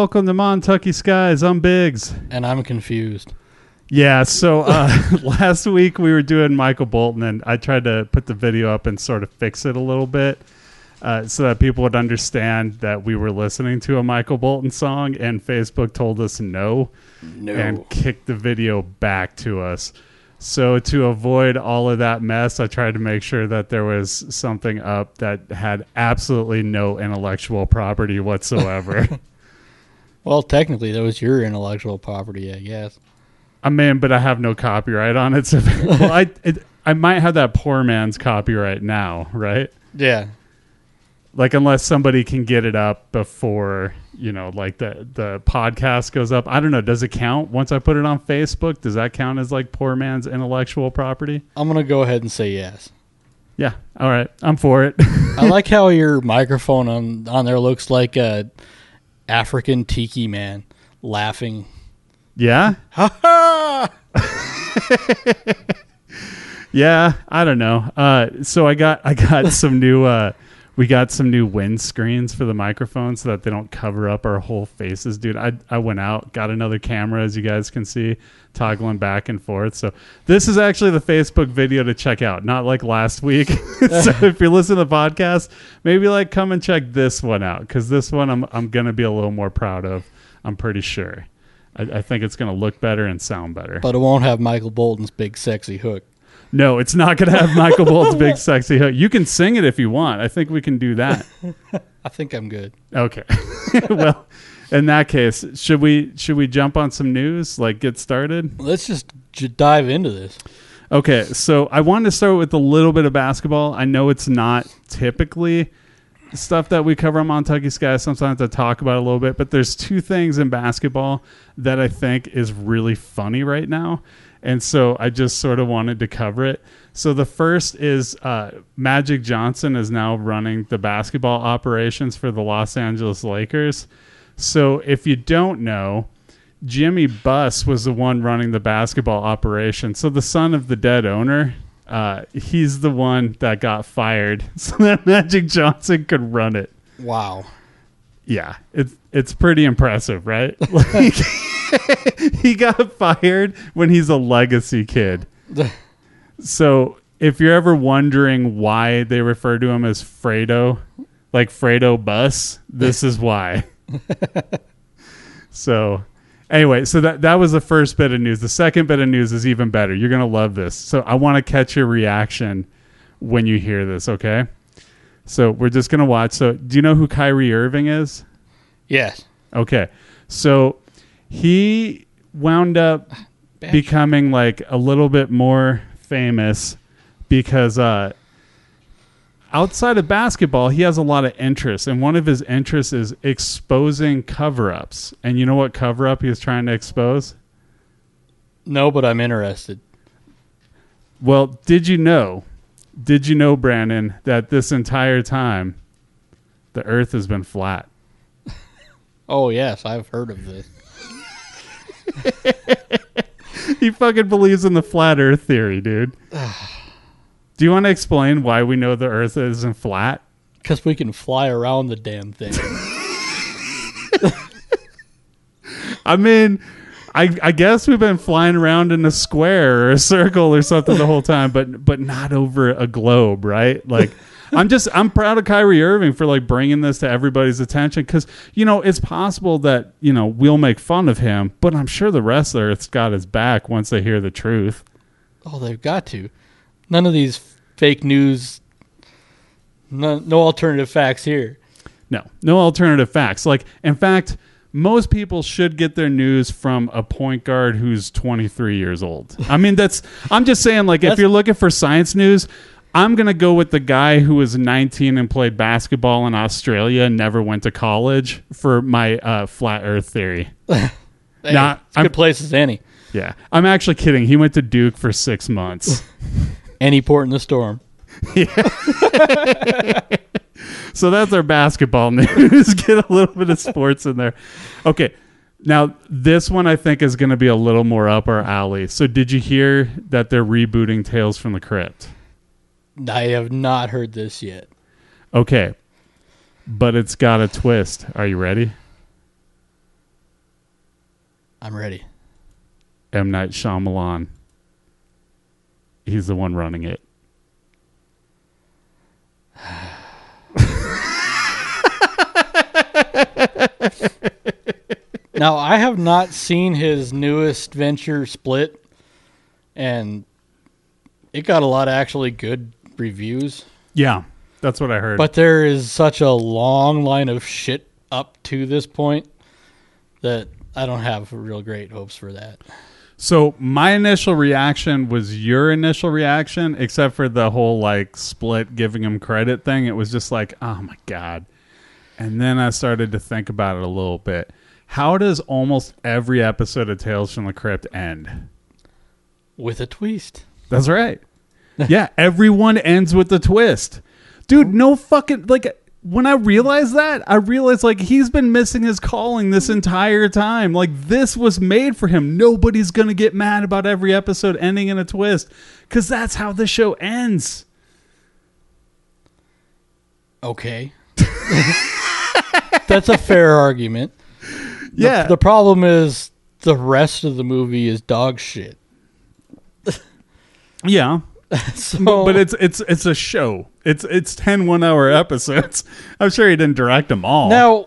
welcome to Montucky Skies. I'm Biggs. And I'm confused. Yeah, so uh, last week we were doing Michael Bolton, and I tried to put the video up and sort of fix it a little bit uh, so that people would understand that we were listening to a Michael Bolton song, and Facebook told us no, No. and kicked the video back to us. So to avoid all of that mess, I tried to make sure that there was something up that had absolutely no intellectual property whatsoever. Well, technically, that was your intellectual property, I guess. I mean, but I have no copyright on it. So, well, I it, I might have that poor man's copyright now, right? Yeah. Like unless somebody can get it up before you know, like the the podcast goes up. I don't know. Does it count once I put it on Facebook? Does that count as like poor man's intellectual property? I'm going to go ahead and say yes. Yeah. All right. I'm for it. I like how your microphone on, on there looks like a African tiki man laughing. yeah. Yeah. I don't know. Uh, so I got I got some new. Uh, we got some new wind screens for the microphone so that they don't cover up our whole faces, dude. I I went out, got another camera, as you guys can see, toggling back and forth. So this is actually the Facebook video to check out, not like last week. so if you're listening to the podcast, maybe like come and check this one out because this one I'm I'm gonna be a little more proud of. I'm pretty sure. I, I think it's gonna look better and sound better. But it won't have Michael Bolton's big sexy hook. No, it's not going to have Michael Bolton's big sexy hook. You can sing it if you want. I think we can do that. I think I'm good. Okay. well, in that case, should we should we jump on some news? Like get started? Let's just j- dive into this. Okay, so I wanted to start with a little bit of basketball. I know it's not typically stuff that we cover on Montucky Sky. Sometimes I talk about it a little bit, but there's two things in basketball that I think is really funny right now. And so I just sort of wanted to cover it. So the first is uh, Magic Johnson is now running the basketball operations for the Los Angeles Lakers. So if you don't know, Jimmy Buss was the one running the basketball operation. So the son of the dead owner, uh, he's the one that got fired so that Magic Johnson could run it. Wow. Yeah, it's it's pretty impressive, right? Like he got fired when he's a legacy kid. So if you're ever wondering why they refer to him as Fredo, like Fredo Buss, this is why. so anyway, so that that was the first bit of news. The second bit of news is even better. You're gonna love this. So I want to catch your reaction when you hear this. Okay. So we're just gonna watch. So do you know who Kyrie Irving is? Yes. Okay. So he wound up Bad becoming like a little bit more famous because uh, outside of basketball, he has a lot of interests, and one of his interests is exposing cover-ups. And you know what cover-up he was trying to expose? No, but I'm interested. Well, did you know? Did you know, Brandon, that this entire time the Earth has been flat? Oh, yes, I've heard of this. he fucking believes in the flat Earth theory, dude. Do you want to explain why we know the Earth isn't flat? Because we can fly around the damn thing. I mean, I I guess we've been flying around in a square or a circle or something the whole time, but but not over a globe, right? Like. I'm just I'm proud of Kyrie Irving for like bringing this to everybody's attention because you know it's possible that you know we'll make fun of him, but I'm sure the rest of Earth's got his back once they hear the truth. oh, they've got to. None of these fake news, no, no alternative facts here. No, no alternative facts. Like, in fact, most people should get their news from a point guard who's 23 years old. I mean, that's, I'm just saying, like, if you're looking for science news, I'm going to go with the guy who was 19 and played basketball in Australia and never went to college for my uh, flat earth theory. Hey, Nah, it's a good place as any. Yeah. I'm actually kidding. He went to Duke for six months. Any port in the storm. So that's our basketball news. Get a little bit of sports in there. Okay. Now, this one I think is going to be a little more up our alley. So, did you hear that they're rebooting Tales from the Crypt? I have not heard this yet. Okay. But it's got a twist. Are you ready? I'm ready. M Night Shyamalan. He's the one running it. Now, I have not seen his newest venture, Split, and it got a lot of actually good reviews. Yeah, that's what I heard. But there is such a long line of shit up to this point that I don't have real great hopes for that. So my initial reaction was your initial reaction, except for the whole like split giving him credit thing. It was just like, oh my god. And then I started to think about it a little bit. How does almost every episode of Tales from the Crypt end? With a twist. That's right. yeah, everyone ends with a twist. Dude, no fucking like when I realized that, I realized like he's been missing his calling this entire time. Like this was made for him. Nobody's going to get mad about every episode ending in a twist cuz that's how the show ends. Okay. That's a fair argument. Yeah. The, problem is the rest of the movie is dog shit. yeah. So, But it's it's it's a show. It's it's 10 1-hour episodes. I'm sure he didn't direct them all. now,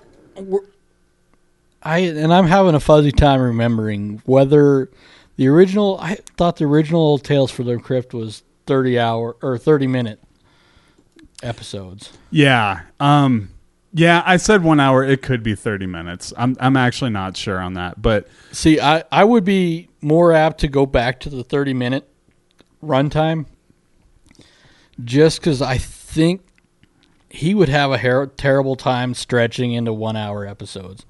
I and I'm having a fuzzy time remembering whether the original. I thought the original Tales for the Crypt was 30 hour or 30 minute episodes. Yeah. Um yeah, I said 1 hour. It could be 30 minutes. I'm I'm actually not sure on that, but See, I, I would be more apt to go back to the 30 minute runtime just because I think he would have a her- terrible time stretching into one hour episodes.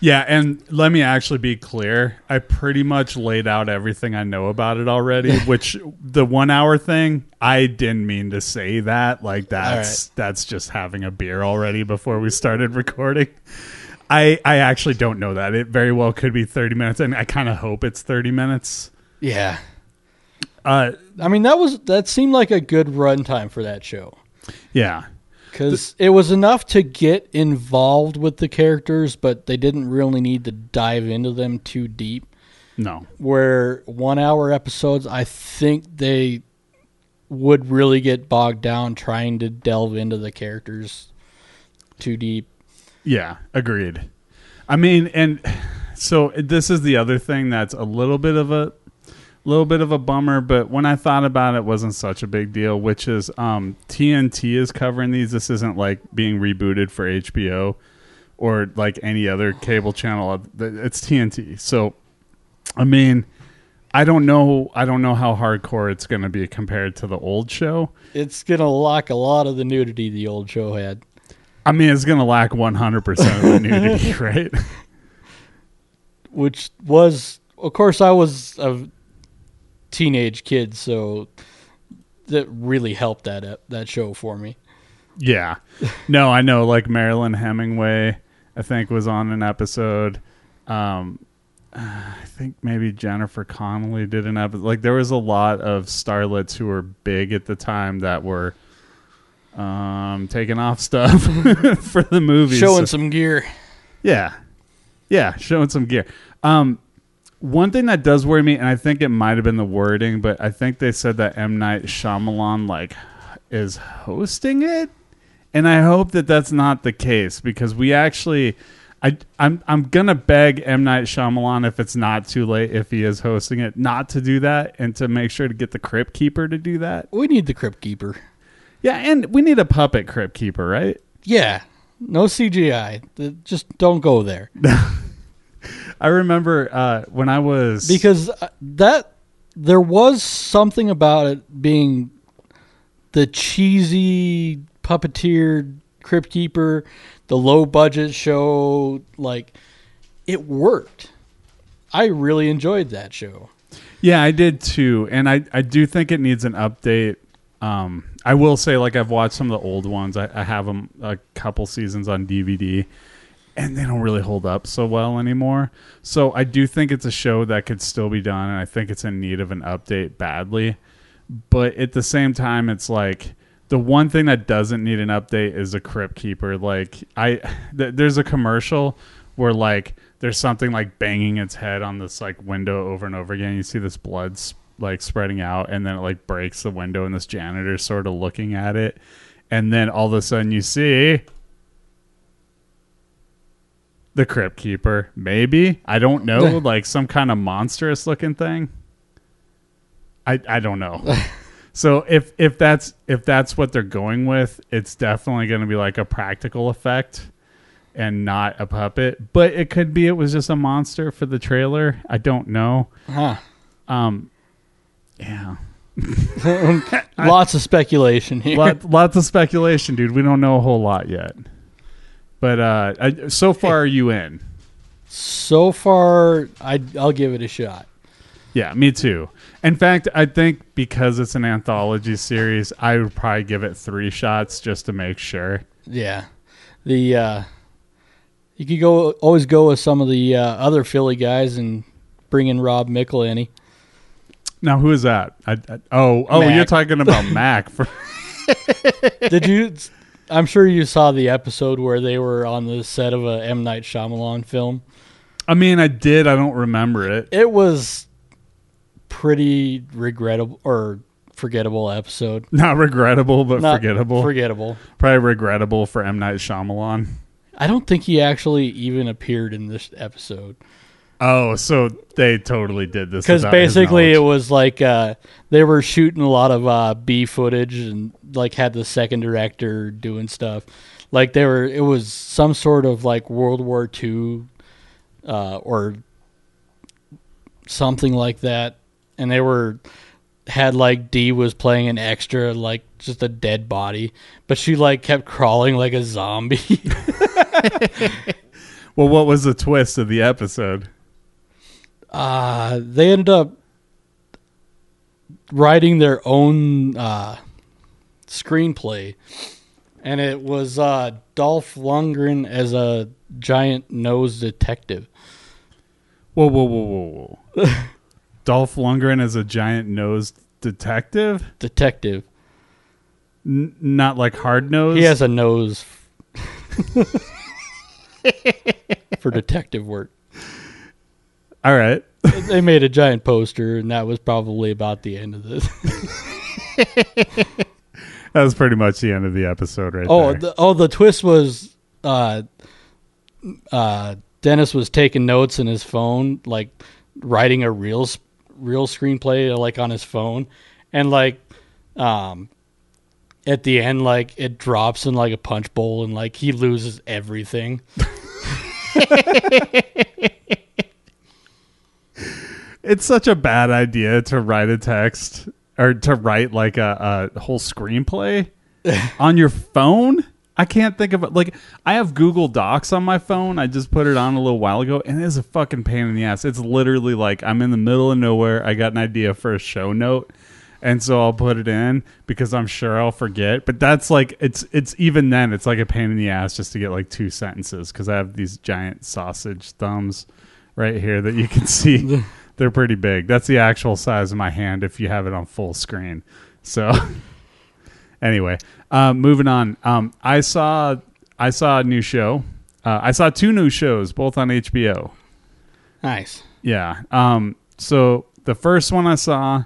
Yeah, and let me actually be clear. I pretty much laid out everything I know about it already, which the 1 hour thing, I didn't mean to say that. Like that's that's just having a beer already before we started recording. I I actually don't know that. It very well could be 30 minutes and I kind of hope it's 30 minutes. Yeah. Uh I mean, that was that seemed like a good runtime for that show yeah. Because it was enough to get involved with the characters, but they didn't really need to dive into them too deep. No. where one hour episodes, I think they would really get bogged down trying to delve into the characters too deep. Yeah, agreed. I mean, and so this is the other thing that's a little bit of a little bit of a bummer, but when I thought about it, it wasn't such a big deal. Which is um, TNT is covering these. This isn't like being rebooted for HBO or like any other cable channel. It's TNT. So, I mean, I don't know. I don't know how hardcore it's going to be compared to the old show. It's gonna lack a lot of the nudity the old show had. I mean, it's going to lack 100% of the nudity, right? which was of course I was a teenage kids, so that really helped that that show for me. Yeah. No, I know like Marilyn Hemingway I think was on an episode. Um I think maybe Jennifer Connelly did an episode. Like there was a lot of starlets who were big at the time that were um taking off stuff for the movie. Showing So- some gear. yeah. Yeah, showing some gear. Um one thing that does worry me, and I think it might have been the wording, but I think they said that M Night Shyamalan like is hosting it, and I hope that that's not the case because we actually, I I'm I'm gonna beg M Night Shyamalan if it's not too late if he is hosting it not to do that and to make sure to get the Crypt Keeper to do that. We need the Crypt Keeper. Yeah, and we need a puppet Crypt Keeper, right? Yeah. No CGI. Just don't go there. I remember uh, when I was because uh, that there was something about it being the cheesy puppeteer crypt keeper the low budget show like it worked i really enjoyed that show Yeah, I did too, and I I do think it needs an update. Um, I will say, like I've watched some of the old ones. I, I have them a couple seasons on DVD, and they don't really hold up so well anymore. So I do think it's a show that could still be done, and I think it's in need of an update badly. But at the same time, it's like the one thing that doesn't need an update is a Crypt Keeper. Like I, th- there's a commercial where like there's something like banging its head on this like window over and over again. You see this blood like spreading out, and then it like breaks the window, and this janitor's sort of looking at it, and then all of a sudden you see the crypt keeper. Maybe I don't know, like some kind of monstrous looking thing. I I don't know. So if if that's if that's what they're going with, it's definitely going to be like a practical effect and not a puppet. But it could be it was just a monster for the trailer. I don't know. Huh. Um, yeah, Lots of speculation here. Lot, lots of speculation, dude. We don't know a whole lot yet. But uh, I, so far, are you in? So far, I I'll give it a shot. Yeah, me too. In fact, I think because it's an anthology series, I would probably give it three shots just to make sure. Yeah, the uh, you could go always go with some of the uh, other Philly guys and bring in Rob McElhenney. Now, who is that? I, I, oh, oh, Mac. you're talking about Mac. For, Did you? I'm sure you saw the episode where they were on the set of a M Night Shyamalan film. I mean, I did. I don't remember it. It was pretty regrettable or forgettable episode. Not regrettable, but Not forgettable. Forgettable. Probably regrettable for M Night Shyamalan. I don't think he actually even appeared in this episode. Oh, so they totally did this because basically it was like uh, they were shooting a lot of uh, B footage and like had the second director doing stuff. Like they were, it was some sort of like World War II uh, or something like that, and they were had like Dee was playing an extra like just a dead body, but she like kept crawling like a zombie. Well, what was the twist of the episode? Uh, they ended up writing their own uh, screenplay, and it was uh, Dolph Lundgren as a giant nose detective. Whoa, whoa, whoa, whoa, whoa. Dolph Lundgren is a giant nosed detective? Detective. N- not like hard nose? He has a nose for detective work. All right. They made a giant poster, and that was probably about the end of this. That was pretty much the end of the episode right Oh, there. the, oh, the twist was uh, uh, Dennis was taking notes in his phone, like writing a real real screenplay, like on his phone, and like um, at the end, like it drops in like a punch bowl, and like he loses everything. it's such a bad idea to write a text or to write like a, a whole screenplay on your phone. I can't think of it. Like, I have Google Docs on my phone. I just put it on a little while ago, and it is a fucking pain in the ass. It's literally like I'm in the middle of nowhere. I got an idea for a show note, and so I'll put it in because I'm sure I'll forget. But that's like it's it's even then it's like a pain in the ass just to get like two sentences because I have these giant sausage thumbs right here that you can see. They're pretty big. That's the actual size of my hand if you have it on full screen. So anyway, um, moving on. Um, I saw I saw a new show. Uh, I saw two new shows, both on HBO. Nice. Yeah. Um, so the first one I saw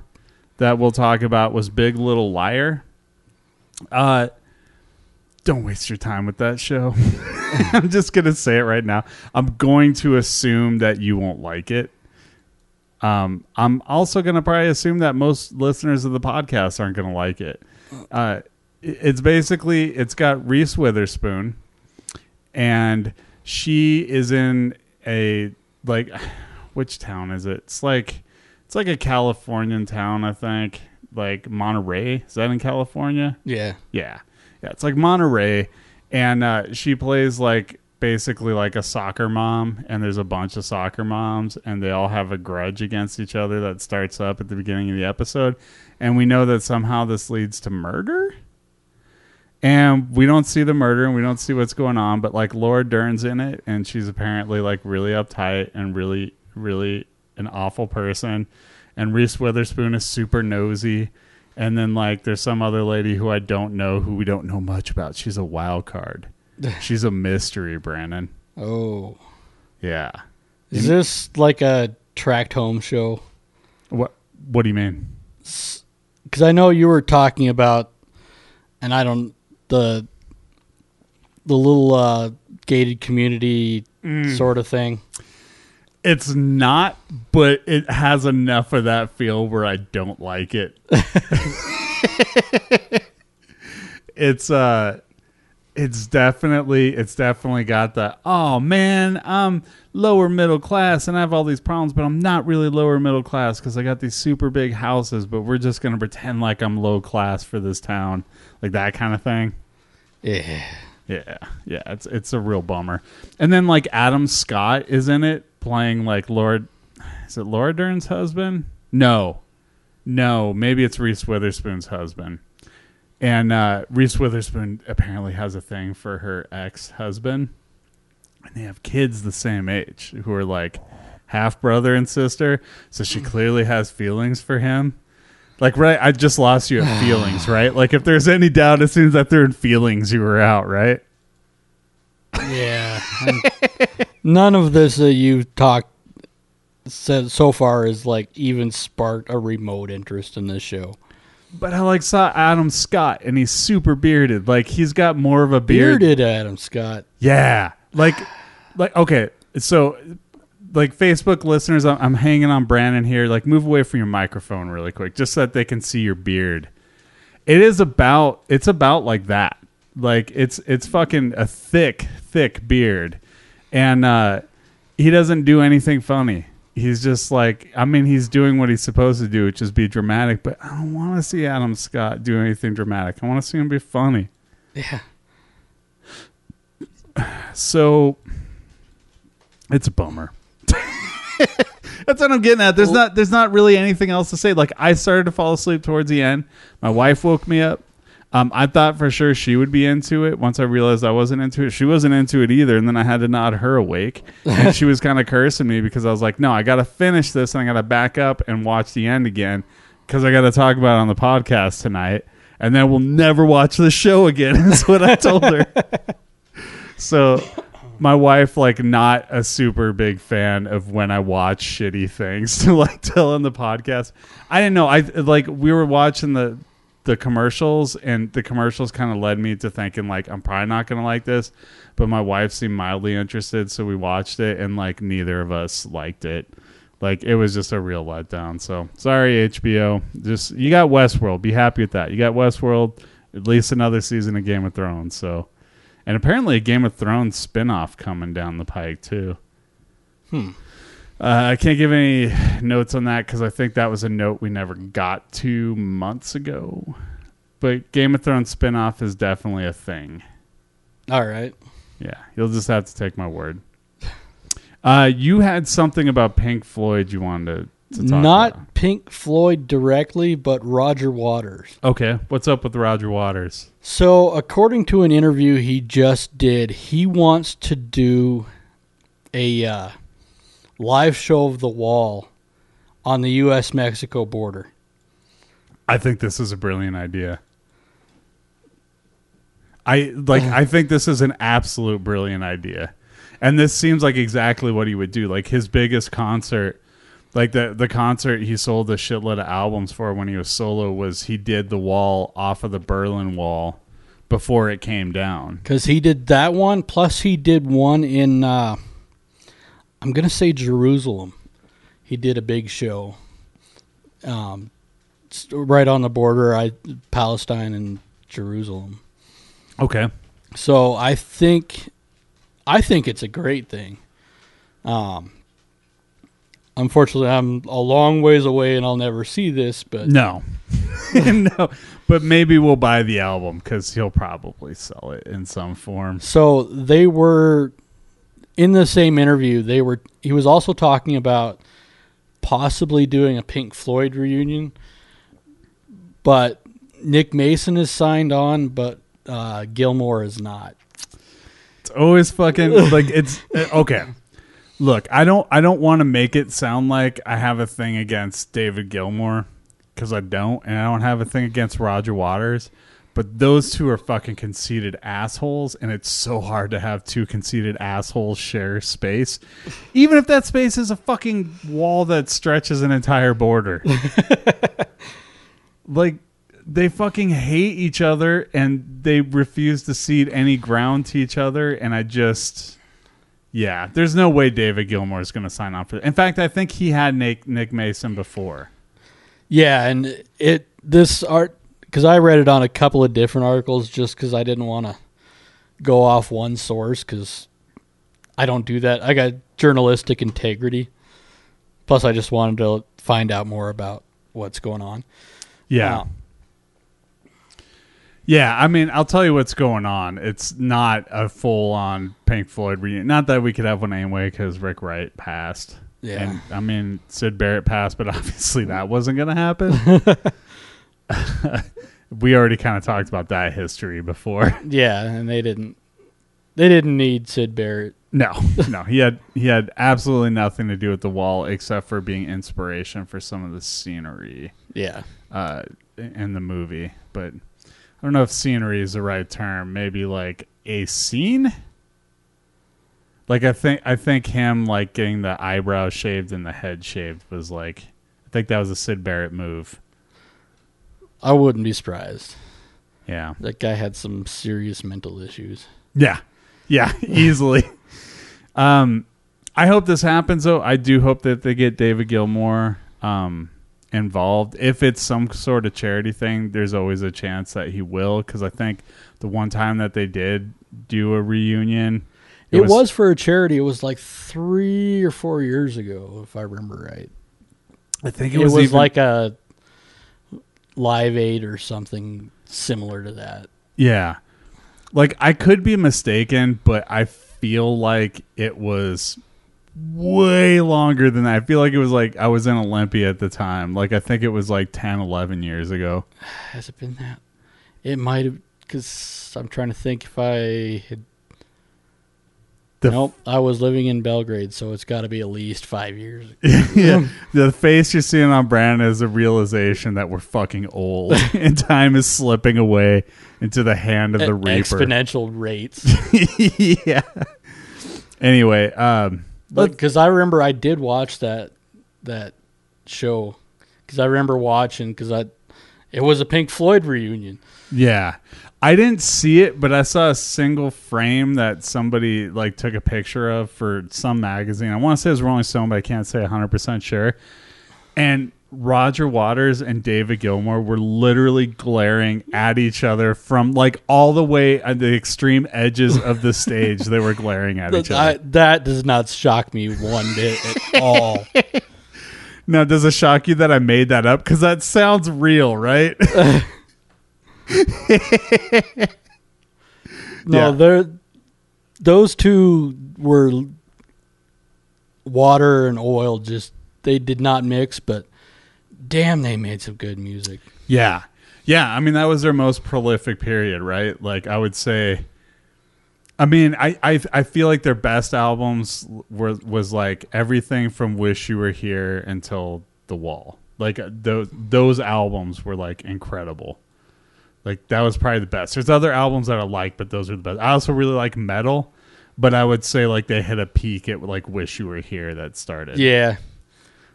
that we'll talk about was Big Little Liar. Uh, don't waste your time with that show. I'm just gonna say it right now. I'm going to assume that you won't like it. Um, I'm also gonna probably assume that most listeners of the podcast aren't gonna like it. Uh, it's basically it's got Reese Witherspoon, and she is in a like which town is it? It's like it's like a Californian town, I think. Like Monterey. Is that in California? Yeah. Yeah. Yeah, it's like Monterey and uh, she plays like basically like a soccer mom and there's a bunch of soccer moms and they all have a grudge against each other that starts up at the beginning of the episode. And we know that somehow this leads to murder. And we don't see the murder and we don't see what's going on but like laura dern's in it and she's apparently like really uptight and really really an awful person. And reese witherspoon is super nosy. And then like there's some other lady who i don't know who we don't know much about. She's a wild card she's a mystery brandon Oh. Yeah. Is this like a tract home show? What What do you mean? Because I know you were talking about, and I don't the the little uh, gated community sort of thing. It's not, but it has enough of that feel where I don't like it. it's uh it's definitely it's definitely got the oh man, I'm lower middle class and I have all these problems, but I'm not really lower middle class because I got these super big houses, but we're just gonna pretend like I'm low class for this town, like that kind of thing. Yeah. Yeah, yeah, it's it's a real bummer. And then like Adam Scott is in it playing like Lord is it Laura Dern's husband? No. No, maybe it's Reese Witherspoon's husband. And uh Reese Witherspoon apparently has a thing for her ex-husband. And they have kids the same age who are like half brother and sister, so she clearly has feelings for him. Like right, I just lost you at feelings, right? Like if there's any doubt, as soon as I threw in feelings, you were out, right? Yeah. None of this that you talked said so far is like even sparked a remote interest in this show. But I like saw Adam Scott, and he's super bearded. Like he's got more of a beard. Bearded Adam Scott. Yeah, like, like okay, so like Facebook listeners, I'm, I'm hanging on Brandon here. Like, move away from your microphone really quick, just so that they can see your beard. It is about it's about like that. Like it's it's fucking a thick thick beard, and uh, he doesn't do anything funny. He's just like I mean he's doing what he's supposed to do, which is be dramatic. But I don't want to see Adam Scott do anything dramatic. I want to see him be funny. Yeah. So it's a bummer. That's what I'm getting at. There's not there's not really anything else to say. Like I started to fall asleep towards the end. My wife woke me up. Um, I thought for sure she would be into it. Once I realized I wasn't into it, she wasn't into it either. And then I had to nod her awake, and she was kind of cursing me because I was like, "No, I got to finish this, and I got to back up and watch the end again because I got to talk about it on the podcast tonight, and then we'll never watch the show again." Is what I told her. so my wife like not a super big fan of when I watch shitty things to like tell on the podcast. I didn't know. I like we were watching the the commercials and the commercials kind of led me to thinking like I'm probably not going to like this, but my wife seemed mildly interested so we watched it and like neither of us liked it. Like it was just a real letdown. So, sorry HBO. Just you got Westworld. Be happy with that. You got Westworld at least another season of Game of Thrones. So and apparently a Game of Thrones spin-off coming down the pike too. Hmm. Uh, I can't give any notes on that because I think that was a note we never got to months ago. But Game of Thrones spin-off is definitely a thing. All right. Yeah, you'll just have to take my word. Uh, you had something about Pink Floyd you wanted to, to talk about Not about. Pink Floyd directly, but Roger Waters. Okay, what's up with Roger Waters? So, according to an interview he just did, he wants to do a uh, live show of the wall on the U.S. Mexico border. I think this is a brilliant idea. I like I think this is an absolute brilliant idea. And this seems like exactly what he would do. Like his biggest concert, like the the concert he sold a shitload of albums for when he was solo was he did the wall off of the Berlin Wall before it came down. Because he did that one, plus he did one in, uh, I'm going to say Jerusalem. He did a big show um, right on the border, I, Palestine and Jerusalem. Okay. So I think, I think it's a great thing. Um, unfortunately, I'm a long ways away and I'll never see this, but No. no. But maybe we'll buy the album because he'll probably sell it in some form. So they were in the same interview. They were. He was also talking about possibly doing a Pink Floyd reunion, but Nick Mason is signed on, but uh, Gilmour is not. It's always fucking like it's uh, okay. Look, I don't I don't want to make it sound like I have a thing against David Gilmour because I don't, and I don't have a thing against Roger Waters. But those two are fucking conceited assholes, and it's so hard to have two conceited assholes share space, even if that space is a fucking wall that stretches an entire border. like they fucking hate each other and they refuse to cede any ground to each other and i just yeah there's no way david gilmour is going to sign on for in fact i think he had nick, nick mason before Yeah, and it this art because I read it on a couple of different articles just because I didn't want to go off one source because I don't do that. I got journalistic integrity. Plus, I just wanted to find out more about what's going on. yeah Uh, yeah i mean i'll tell you what's going on it's not a full-on pink floyd reunion not that we could have one anyway because rick wright passed Yeah. and i mean sid barrett passed but obviously that wasn't going to happen we already kind of talked about that history before yeah, and they didn't. They didn't need Sid Barrett. No, no, he had he had absolutely nothing to do with the wall except for being inspiration for some of the scenery Yeah, uh, in the movie. But I don't know if scenery is the right term. Maybe like a scene. Like I think I think him like getting the eyebrows shaved and the head shaved was like I think that was a Sid Barrett move. I wouldn't be surprised. Yeah. That guy had some serious mental issues. Yeah. Yeah, easily. um I hope this happens though. I do hope that they get David Gilmour um involved. If it's some sort of charity thing, there's always a chance that he will cuz I think the one time that they did do a reunion It, was, for a charity. It was like three or four years ago, if I remember right. I think It it was, was, even, like a Live Aid or something similar to that. yeah. Like I could be mistaken, but I feel like it was way longer than that. I feel like it was like I was in Olympia at the time. Like I think it was like 10, 11 years ago. Has it been that? It might have, because I'm trying to think if I had. The nope, I was living in Belgrade, so it's got to be at least five years. yeah, the face you're seeing on Brandon is a realization that we're fucking old and time is slipping away into the hand of the At reaper. Exponential rates. yeah. Anyway, um, let's- Because I remember I did watch that that show. Because I remember watching because I it was a Pink Floyd reunion. yeah, I didn't see it, but I saw a single frame that somebody like took a picture of for some magazine. I want to say it was Rolling Stone, but I can't say 100 percent sure. And Roger Waters and David Gilmour were literally glaring at each other from like all the way at the extreme edges of the stage. They were glaring at each I, other. that does not shock me one bit at all. Now, does it shock you that I made that up? Because that sounds real, right? No, Yeah. they're those two were water and oil. Just they did not mix, but damn, they made some good music. Yeah. Yeah, I mean that was their most prolific period, right? Like I would say I mean, I I, I feel like their best albums were was like everything from Wish You Were Here until The Wall. Like uh, those those albums were like incredible. Like that was probably the best. There's other albums that I like, but those are the best. I also really like Meddle, but I would say like they hit a peak at like Wish You Were Here that started. Yeah.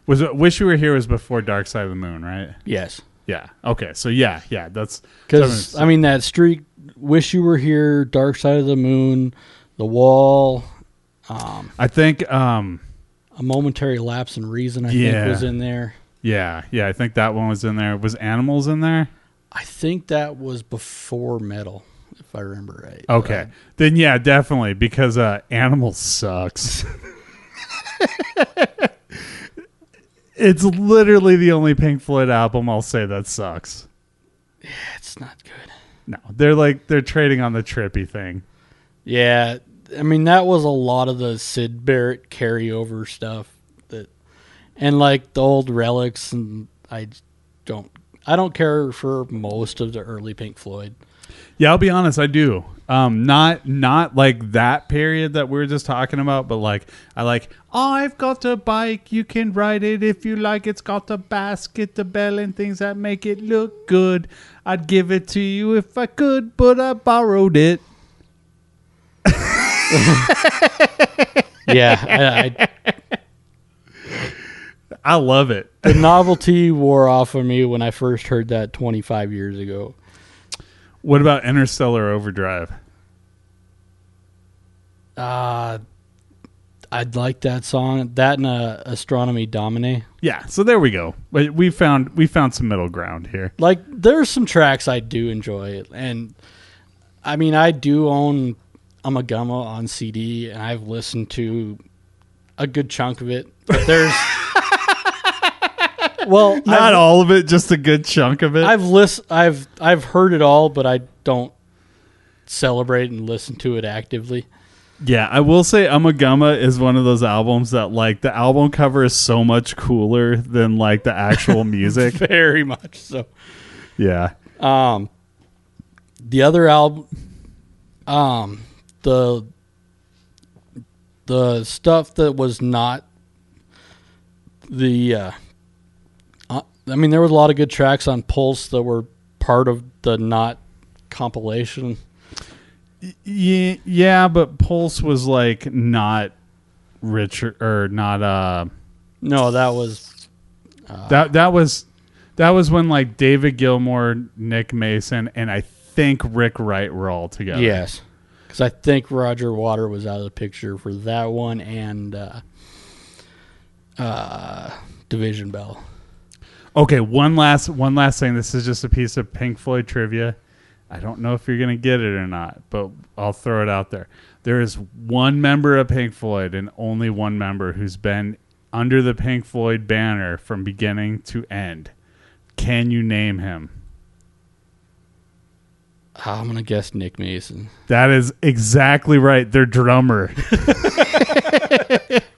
Was it Wish You Were Here was before Dark Side of the Moon, right? Yes. Yeah. Okay. So yeah, yeah, that's Because I mean that streak. Wish you were here. Dark Side of the Moon. The Wall. Um, I think um a momentary lapse in reason. I Yeah. think was in there. yeah, yeah, I think that one was in there. Was Animals in there? I think that was before Meddle, if I remember right. Okay. Then yeah, definitely because uh Animals sucks. it's literally the only Pink Floyd album I'll say that sucks. Yeah, it's not good. No, they're like they're trading on the trippy thing. Yeah, I mean that was a lot of the Sid Barrett carryover stuff that, and like the old relics, and I don't, I don't care for most of the early Pink Floyd. Yeah, I'll be honest, I do. Um, not not like that period that we were just talking about, but like I like I've got a bike, you can ride it if you like. It's got a basket, a bell, and things that make it look good. I'd give it to you if I could, but I borrowed it. Yeah, I, I, I love it. the novelty wore off of me when I first heard that 25 years ago. What about Interstellar Overdrive? Uh, I'd like that song. That and uh, Astronomy Domine. Yeah, so there we go. We we found we found some middle ground here. Like, there's some tracks I do enjoy, and I mean, I do own Ummagumma on CD, and I've listened to a good chunk of it. But there's, well, Not I've, all of it, just a good chunk of it. I've list, I've I've heard it all, but I don't celebrate and listen to it actively. Yeah, I will say Ummagumma is one of those albums that like the album cover is so much cooler than like the actual music. Very much so. yeah. Um, the other album, um, the the stuff that was not the, uh, uh, I mean, there was a lot of good tracks on Pulse that were part of the not compilation. Yeah, yeah, but Pulse was like not Richard or not uh No, that was that that was that was when like David Gilmour, Nick Mason and I think Rick Wright were all together. yes, because I think Roger Water was out of the picture for that one and uh, uh, Division Bell. Okay, one last one last thing. This is just a piece of Pink Floyd trivia. I don't know if you're gonna get it or not, but I'll throw it out there. There is one member of Pink Floyd and only one member who's been under the Pink Floyd banner from beginning to end. Can you name him? I'm gonna guess Nick Mason. That is exactly right. Their drummer.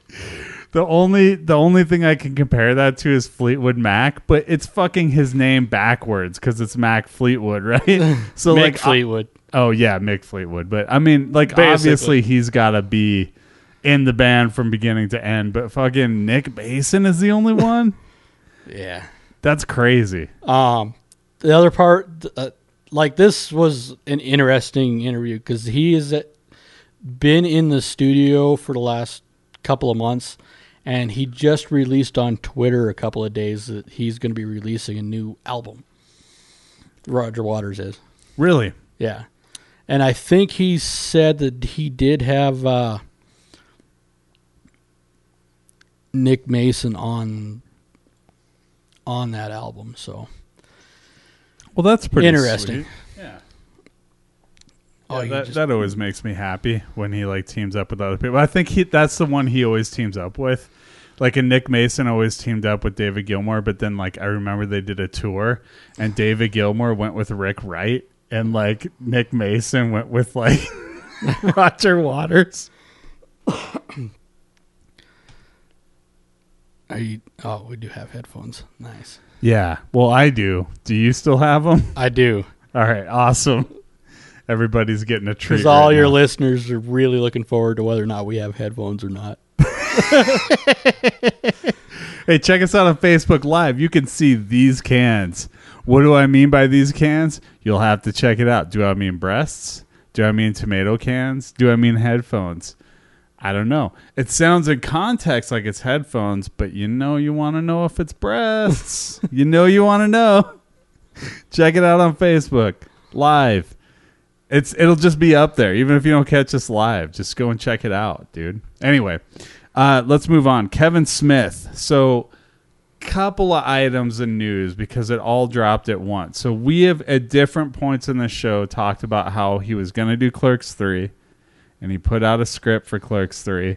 the only the only thing I can compare that to is Fleetwood Mac, but it's fucking his name backwards because it's Mac Fleetwood, right? So Mick like, Fleetwood. oh yeah, Mick Fleetwood. But I mean, like Basically. obviously he's got to be in the band from beginning to end. But fucking Nick Mason is the only one. yeah. That's crazy. Um, the other part, uh, like this was an interesting interview because he has uh, been in the studio for the last couple of months, and he just released on Twitter a couple of days that he's going to be releasing a new album. Roger Waters is, Really? yeah, and I think he said that he did have uh, Nick Mason on on that album, so. Well, that's pretty Interesting. sweet. Oh, Yeah, that, just- that always mm. makes me happy when he like teams up with other people. I think he that's the one he always teams up with. Like and Nick Mason always teamed up with David Gilmour, but then like I remember they did a tour and David Gilmour went with Rick Wright and like Nick Mason went with like Roger Waters. Are you? Oh, we do have headphones. Nice. Yeah. Well, I do. Do you still have them? I do. All right. Awesome. Everybody's getting a treat. Because all right your now. listeners are really looking forward to whether or not we have headphones or not. Hey, check us out on Facebook Live. You can see these cans. What do I mean by these cans? You'll have to check it out. Do I mean breasts? Do I mean tomato cans? Do I mean headphones? I don't know. It sounds in context like it's headphones, but you know you want to know if it's breasts. you know you want to know. Check it out on Facebook Live. It's it'll just be up there even if you don't catch us live. Just go and check it out, dude. Anyway, uh, let's move on. Kevin Smith. So, couple of items in news because it all dropped at once. So we have at different points in the show talked about how he was going to do Clerks three, and he put out a script for Clerks three,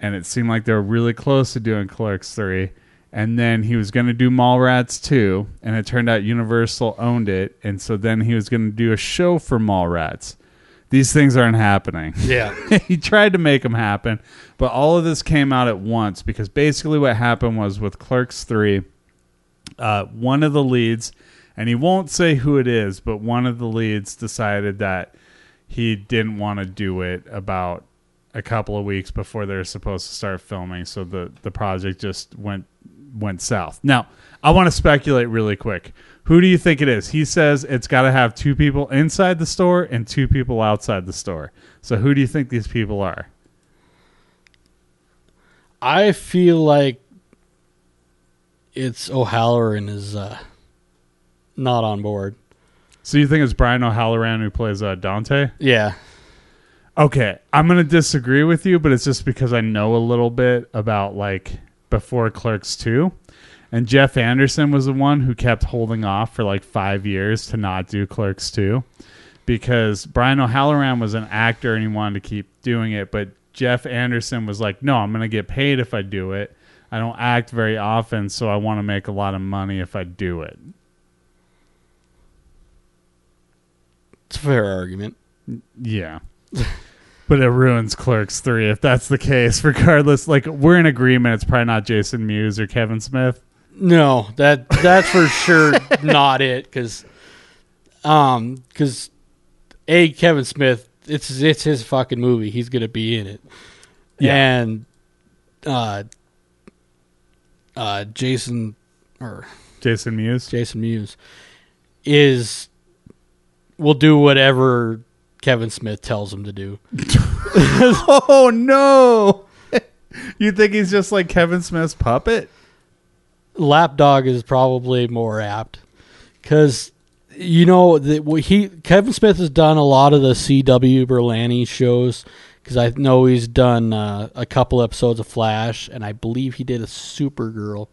and it seemed like they were really close to doing Clerks three. And then he was going to do Mallrats 2, and it turned out Universal owned it. And so then he was going to do a show for Mallrats. These things aren't happening. Yeah. he tried to make them happen, but all of this came out at once because basically what happened was with Clerks 3, uh, one of the leads and he won't say who it is, but one of the leads decided that he didn't want to do it about a couple of weeks before they're supposed to start filming, so the the project just went went south. Now, I want to speculate really quick. Who do you think it is? He says it's got to have two people inside the store and two people outside the store. So who do you think these people are? I feel like it's O'Halloran is uh, not on board. So you think it's Brian O'Halloran who plays uh, Dante? Yeah. Okay, I'm gonna disagree with you, but it's just because I know a little bit about like before Clerks two, and Jeff Anderson was the one who kept holding off for like five years to not do Clerks two, because Brian O'Halloran was an actor and he wanted to keep doing it, but Jeff Anderson was like, "No, I'm gonna get paid if I do it. I don't act very often, so I want to make a lot of money if I do it." It's a fair argument. Yeah. but it ruins Clerks 3 if that's the case. Regardless, like we're in agreement it's probably not Jason Mewes or Kevin Smith. No, that that's for sure not it cuz um cuz a Kevin Smith it's it's his fucking movie. He's going to be in it. Yeah. And uh uh Jason or Jason Mewes. Jason Mewes is will do whatever Kevin Smith tells him to do. oh no. you think he's just like Kevin Smith's puppet? Lapdog is probably more apt because you know that he Kevin Smith has done a lot of the CW Berlanti shows because I know he's done uh, a couple episodes of Flash and I believe he did a Supergirl.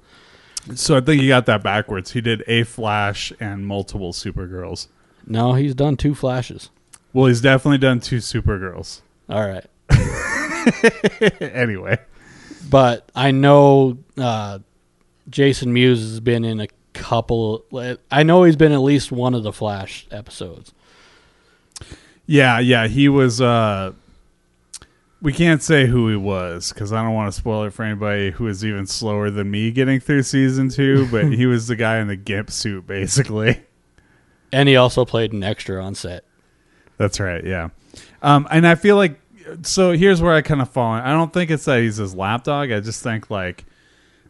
So I think he got that backwards. He did a Flash and multiple Supergirls. No, he's done two Flashes. Well, he's definitely done two Supergirls. All right, anyway, but I know uh, Jason Mewes has been in a couple. I know he's been at least one of the Flash episodes. yeah, yeah, he was. uh We can't say who he was because I don't want to spoil it for anybody who is even slower than me getting through season two. But he was the guy in the gimp suit, basically. And he also played an extra on set. That's right. Yeah. Um, and I feel like so here's where I kind of fall. in. I don't think it's that he's his lapdog. I just think like,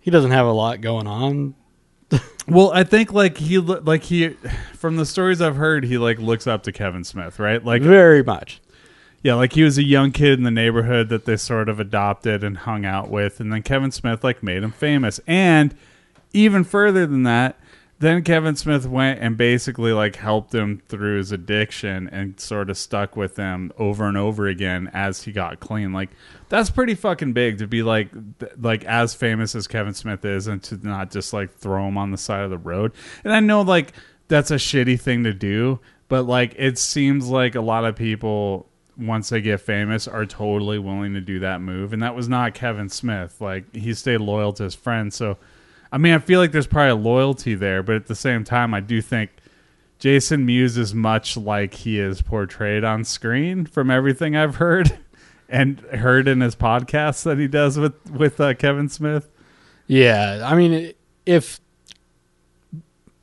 He doesn't have a lot going on. well, I think like he like he from the stories I've heard, he like looks up to Kevin Smith, right? Like Very much. yeah, like he was a young kid in the neighborhood that they sort of adopted and hung out with, and then Kevin Smith like made him famous. And even further than that, then Kevin Smith went and basically like helped him through his addiction and sort of stuck with him over and over again as he got clean. Like that's pretty fucking big to be like th- like as famous as Kevin Smith is and to not just like throw him on the side of the road. And I know like that's a shitty thing to do, but like it seems like a lot of people once they get famous are totally willing to do that move and that was not Kevin Smith. Like he stayed loyal to his friends. So I mean, I feel like there's probably a loyalty there, but at the same time, I do think Jason Mewes is much like he is portrayed on screen from everything I've heard and heard in his podcasts that he does with with uh, Kevin Smith. Yeah, I mean, if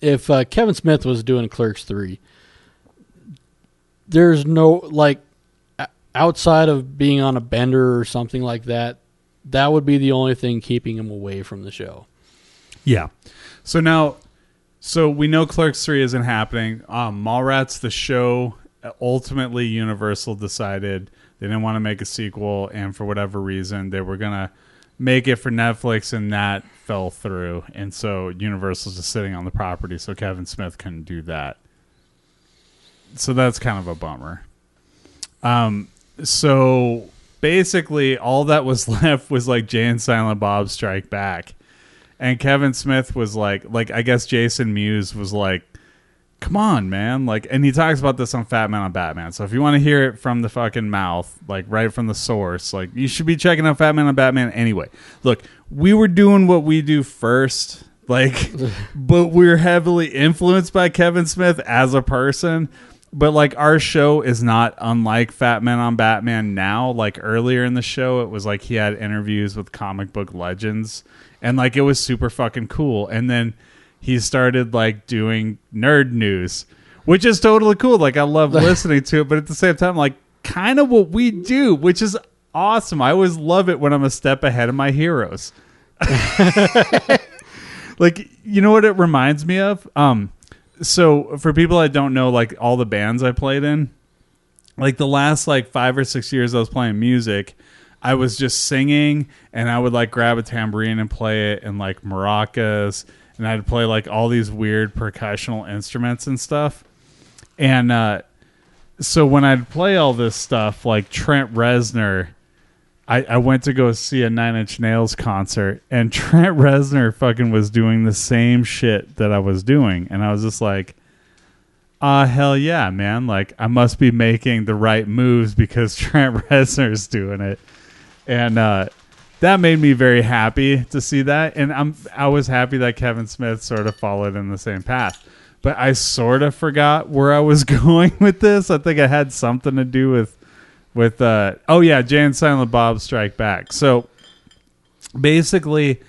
if uh, Kevin Smith was doing Clerks three, there's no like outside of being on a bender or something like that. That would be the only thing keeping him away from the show. Yeah. So now, so we know Clerks three isn't happening. Um, Mallrats the show ultimately Universal decided they didn't want to make a sequel, and for whatever reason, they were gonna make it for Netflix, and that fell through. And so Universal's just sitting on the property, so Kevin Smith couldn't do that. So that's kind of a bummer. Um, so basically, all that was left was like Jay and Silent Bob Strike Back and Kevin Smith was like, like I guess Jason Mewes was like, "Come on, man!" Like, and he talks about this on Fat Man on Batman. So if you want to hear it from the fucking mouth, like right from the source, like you should be checking out Fat Man on Batman anyway. Look, we were doing what we do first, like, but we're heavily influenced by Kevin Smith as a person. But like our show is not unlike Fat Man on Batman now. Like earlier in the show, it was like he had interviews with comic book legends and like it was super fucking cool. And then he started like doing nerd news, which is totally cool. Like I love listening to it, but at the same time, like kind of what we do, which is awesome. I always love it when I'm a step ahead of my heroes. like you know what it reminds me of? Um, so for people that don't know, like all the bands I played in, like the last like five or six years I was playing music, I was just singing and I would like grab a tambourine and play it and like maracas and I'd play like all these weird percussional instruments and stuff. And uh so when I'd play all this stuff, like Trent Reznor, I, I went to go see a Nine Inch Nails concert, and Trent Reznor fucking was doing the same shit that I was doing, and I was just like, ah, hell yeah, man! Like I must be making the right moves because Trent Reznor's doing it, and uh, that made me very happy to see that, and I'm I was happy that Kevin Smith sort of followed in the same path. But I sort of forgot where I was going with this. I think I had something to do with with uh oh yeah, Jay and Silent Bob Strike Back. So basically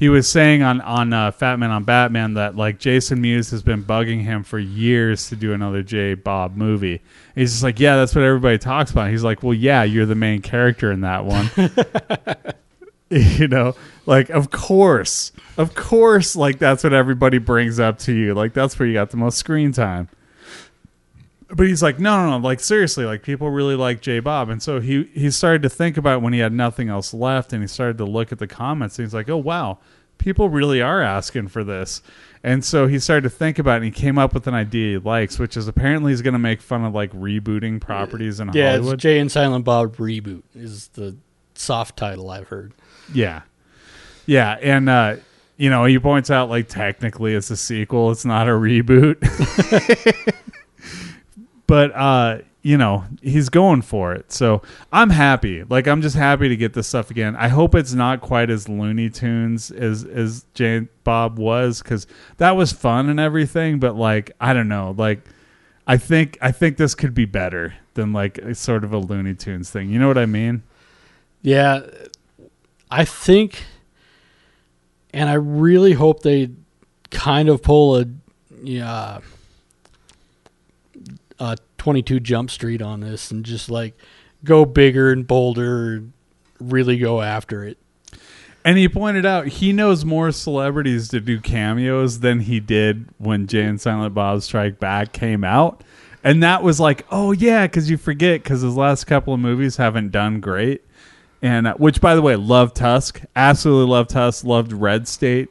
he was saying on on uh, Fat Man on Batman that like Jason Mewes has been bugging him for years to do another J Bob movie. He's just like, yeah, that's what everybody talks about. He's like, well, yeah, you're the main character in that one. you know, like of course, of course, like that's what everybody brings up to you. Like that's where you got the most screen time. But he's like, no, no, no, like seriously, like people really like J Bob, and so he he started to think about when he had nothing else left, and he started to look at the comments, and he's like, oh wow, people really are asking for this. And so he started to think about it and he came up with an idea he likes, which is apparently he's going to make fun of like rebooting properties in Yeah, Hollywood. it's Jay and Silent Bob reboot is the soft title I've heard. Yeah. Yeah. And, uh, you know, he points out like technically it's a sequel, it's not a reboot. but, uh, you know, he's going for it. So I'm happy. Like, I'm just happy to get this stuff again. I hope it's not quite as Looney Tunes as, as Jane Bob was because that was fun and everything. But, like, I don't know. Like, I think I think this could be better than like a sort of a Looney Tunes thing. You know what I mean? Yeah, I think, and I really hope they kind of pull a, yeah, a 22 Jump Street on this and just like go bigger and bolder, really go after it. And he pointed out he knows more celebrities to do cameos than he did when Jay and Silent Bob Strike Back came out. And that was like, oh yeah, because you forget because his last couple of movies haven't done great. And uh, which, by the way, love Tusk, absolutely love Tusk, loved Red State.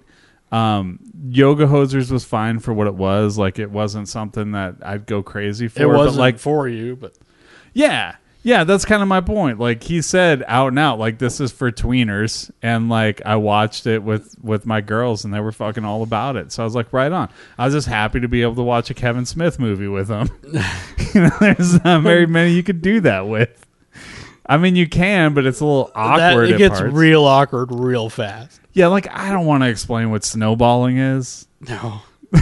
Um, Yoga Hosers was fine for what it was. Like it wasn't something that I'd go crazy for. It wasn't but like for you, but yeah. Yeah, that's kind of my point. Like he said out and out, like this is for tweeners, and like I watched it with with my girls, and they were fucking all about it. So I was like, right on. I was just happy to be able to watch a Kevin Smith movie with them. you know, there's not very many you could do that with. I mean, you can, but it's a little that, awkward. it at gets parts. real awkward real fast. Yeah, like I don't want to explain what snowballing is. No.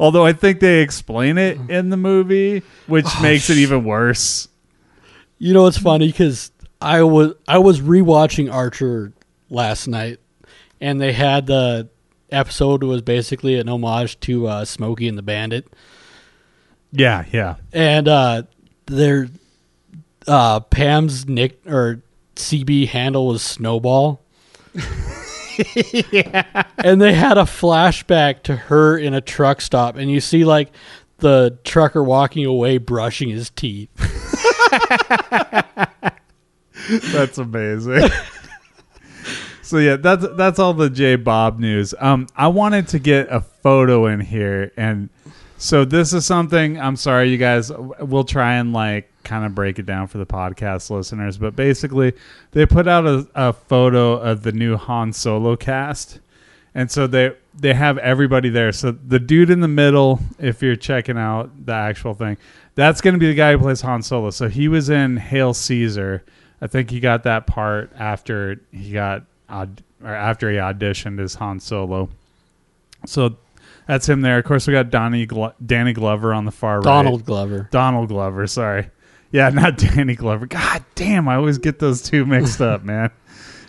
Although I think they explain it in the movie, which makes it even worse. You know what's funny because I was I was rewatching Archer last night, and they had the episode was basically an homage to uh, Smokey and the Bandit, Yeah, yeah. and uh, their uh, Pam's nick or CB handle was Snowball. Yeah, and they had a flashback to her in a truck stop, and you see like the trucker walking away, brushing his teeth. That's amazing. so yeah, that's that's all the J Bob news. Um, I wanted to get a photo in here, and so this is something. I'm sorry, you guys. We'll try and like kind of break it down for the podcast listeners, but basically, they put out a, a photo of the new Han Solo cast, and so they they have everybody there. So the dude in the middle, if you're checking out the actual thing, that's going to be the guy who plays Han Solo. So he was in Hail Caesar. I think he got that part after he got aud- or after he auditioned as Han Solo. So that's him there. Of course, we got Donnie Glo- Danny Glover on the far right. Donald Glover. Donald Glover. Sorry, yeah, not Danny Glover. God damn, I always get those two mixed up, man.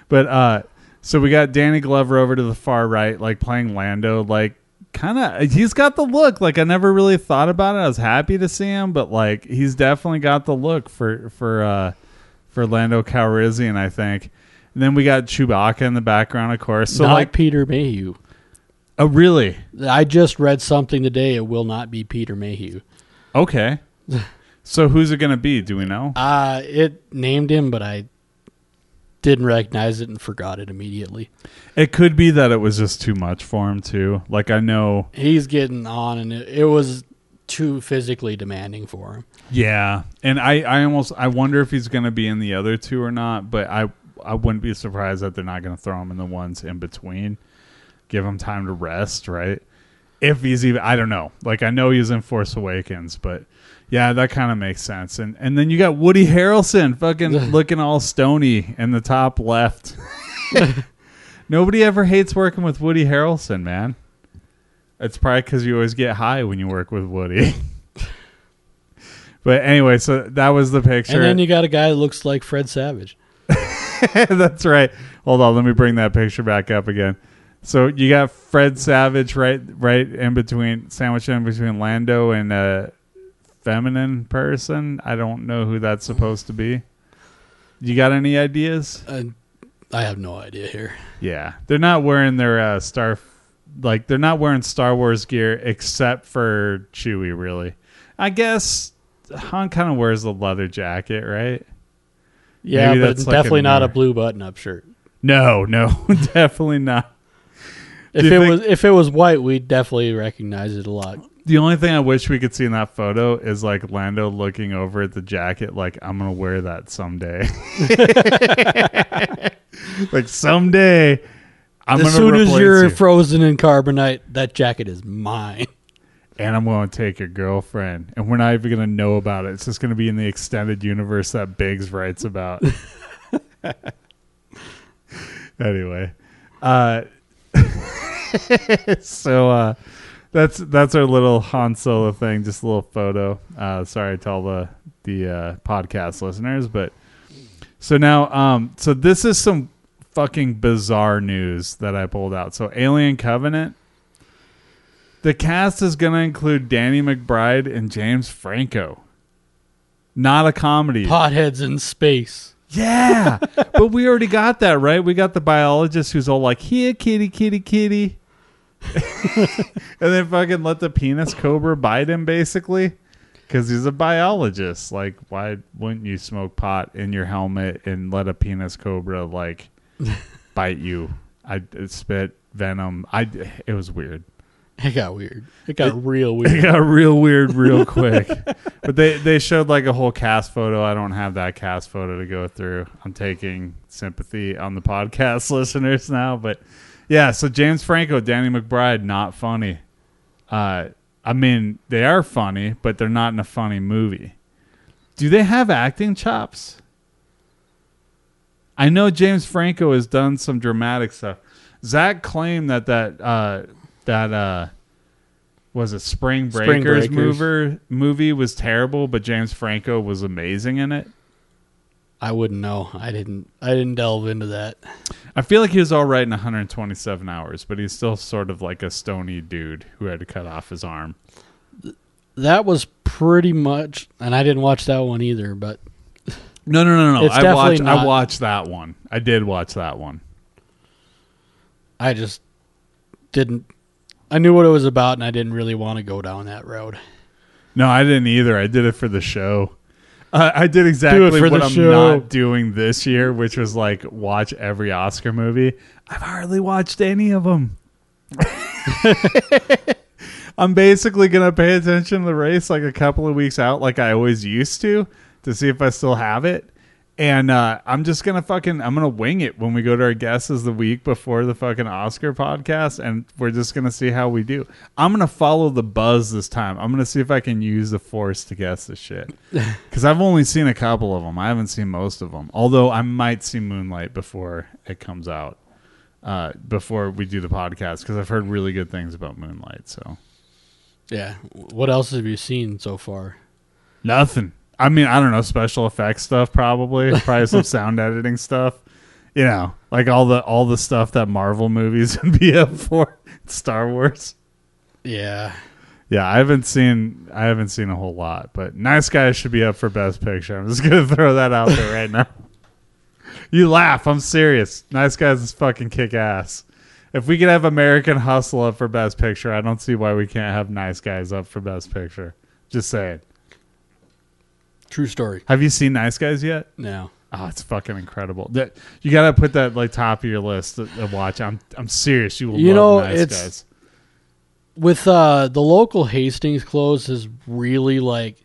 But uh, So we got Danny Glover over to the far right, like playing Lando, like kind of he's got the look. Like I never really thought about it. I was happy to see him, but like he's definitely got the look for for uh for Lando Calrissian, I think. And then we got Chewbacca in the background, of course. So Not like, Peter Mayhew. oh really? I just read something today. It will not be Peter Mayhew. Okay. so who's it gonna be? Do we know? Uh, it named him, but I didn't recognize it and forgot it immediately. It could be that it was just too much for him too. Like I know He's getting on, and it, it was too physically demanding for him. Yeah, and I, I almost I wonder if he's going to be in the other two or not. But I I wouldn't be surprised that they're not going to throw him in the ones in between. Give him time to rest, right? If he's even I don't know. Like I know he's in Force Awakens, but yeah, that kind of makes sense. And and then you got Woody Harrelson, fucking looking all stony in the top left. Nobody ever hates working with Woody Harrelson, man. It's probably because you always get high when you work with Woody. but anyway, so that was the picture. And then you got a guy that looks like Fred Savage. That's right. Hold on, let me bring that picture back up again. So you got Fred Savage right, right in between, sandwiched in between Lando and a feminine person. I don't know who that's supposed to be. You got any ideas? Uh, I have no idea here. Yeah, they're not wearing their uh, star, like they're not wearing Star Wars gear except for Chewie. Really, I guess Han kind of wears the leather jacket, right? Yeah, Maybe but that's like a definitely not a blue button-up shirt. No, no, definitely not. If it think- was if it was white, we'd definitely recognize it a lot. The only thing I wish we could see in that photo is like Lando looking over at the jacket, like I'm gonna wear that someday. like someday, I'm as gonna wear it. As soon as you're you, frozen in carbonite, that jacket is mine. and I'm gonna take your girlfriend, and we're not even gonna know about it. It's just gonna be in the extended universe that Biggs writes about. anyway, uh, so uh, that's that's our little Han Solo thing, just a little photo. Uh, sorry to all the the uh, podcast listeners, but so now, um, so this is some fucking bizarre news that I pulled out. So Alien Covenant, the cast is going to include Danny McBride and James Franco. Not a comedy. Potheads in space. Yeah, but we already got that right. We got the biologist who's all like, "Here, kitty, kitty, kitty," and then fucking let the penis cobra bite him, basically, because he's a biologist. Like, why wouldn't you smoke pot in your helmet and let a penis cobra like bite you? I spit venom. I it was weird. It got weird. It got real weird. It got real weird real quick. but they they showed like a whole cast photo. I don't have that cast photo to go through. I'm taking sympathy on the podcast listeners now, but yeah, so James Franco, Danny McBride, not funny. Uh I mean, they are funny, but they're not in a funny movie. Do they have acting chops? I know James Franco has done some dramatic stuff. Zach claimed that that uh, that uh, was it Spring Spring Breakers, Breakers. mover movie was terrible, but James Franco was amazing in it. I wouldn't know. I didn't. I didn't delve into that. I feel like he was all right in 127 hours, but he's still sort of like a stony dude who had to cut off his arm. That was pretty much, and I didn't watch that one either. But No, no, no, no. It's I watched. I watched that one. I did watch that one. I just didn't. I knew what it was about, and I didn't really want to go down that road. No, I didn't either. I did it for the show. Uh, I did exactly what I'm show. not doing this year, which was like watch every Oscar movie. I've hardly watched any of them. I'm basically gonna pay attention to the race like a couple of weeks out, like I always used to, to see if I still have it. And uh, I'm just gonna fucking I'm gonna wing it when we go to our guesses the week before the fucking Oscar podcast, and we're just gonna see how we do. I'm gonna follow the buzz this time. I'm gonna see if I can use the force to guess the shit. Because I've only seen a couple of them. I haven't seen most of them. Although I might see Moonlight before it comes out, uh, before we do the podcast. Because I've heard really good things about Moonlight. So Yeah. What else have you seen so far? nothing. I mean, I don't know special effects stuff. Probably, probably some sound editing stuff. You know, like all the all the stuff that Marvel movies would be up for. Star Wars. Yeah. Yeah, I haven't seen I haven't seen a whole lot, but Nice Guys should be up for Best Picture. I'm just gonna throw that out there right now. You laugh, I'm serious. Nice Guys is fucking kick ass. If we could have American Hustle up for Best Picture, I don't see why we can't have Nice Guys up for Best Picture. Just saying. True story. Have you seen Nice Guys yet? No. Oh, it's fucking incredible. That you gotta put that like top of your list to, watch. I'm I'm serious. You will You love know, Nice it's- Guys. With uh the local Hastings close has really like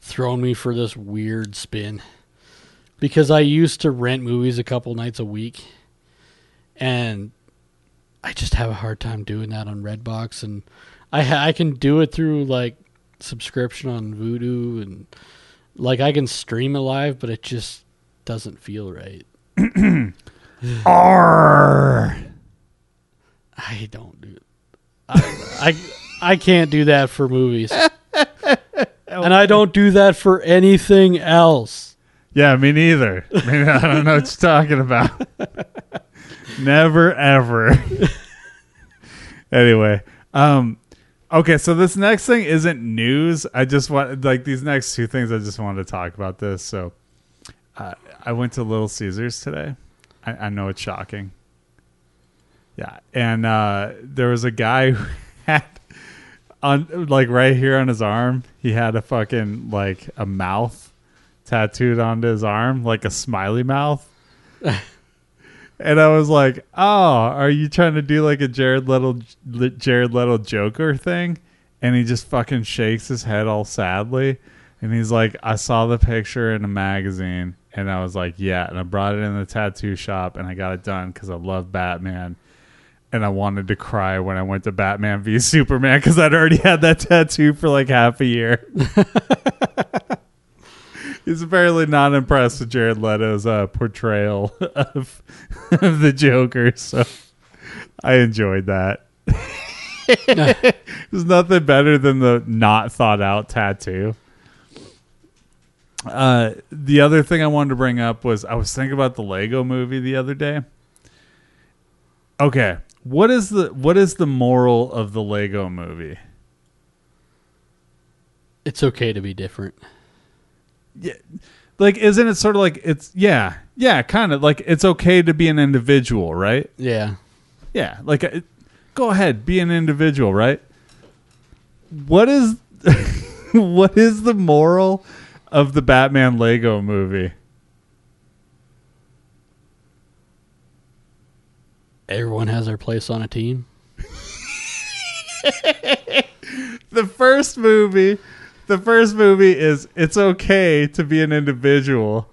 thrown me for this weird spin. Because I used to rent movies a couple nights a week and I just have a hard time doing that on Redbox and I ha- I can do it through like subscription on Vudu and like I can stream it live but it just doesn't feel right. Arr. I don't do. I, I I can't do that for movies, and I don't do that for anything else. Yeah, me neither. I don't know what you're talking about. Never ever. anyway, um, okay. So this next thing isn't news. I just want like these next two things. I just wanted to talk about this. So, uh, I went to Little Caesars today. I, I know it's shocking. Yeah, and uh, there was a guy who had on like right here on his arm. He had a fucking like a mouth tattooed onto his arm, like a smiley mouth. and I was like, "Oh, are you trying to do like a Jared Leto Jared Leto Joker thing?" And he just fucking shakes his head all sadly, and he's like, "I saw the picture in a magazine." And I was like, yeah. And I brought it in the tattoo shop and I got it done because I love Batman and I wanted to cry when I went to Batman v Superman because I'd already had that tattoo for like half a year. He's apparently not impressed with Jared Leto's uh, portrayal of, of the Joker, so I enjoyed that. There's nothing better than the not thought out tattoo. Uh, the other thing I wanted to bring up was I was thinking about the Lego movie the other day. Okay, what is the what is the moral of the Lego movie? It's okay to be different. Yeah, like isn't it sort of like it's yeah yeah kind of like it's okay to be an individual, right? Yeah. Yeah, like uh, go ahead, be an individual, right? What is what is the moral of the Batman Lego movie? Everyone has their place on a team. the first movie the first movie is it's okay to be an individual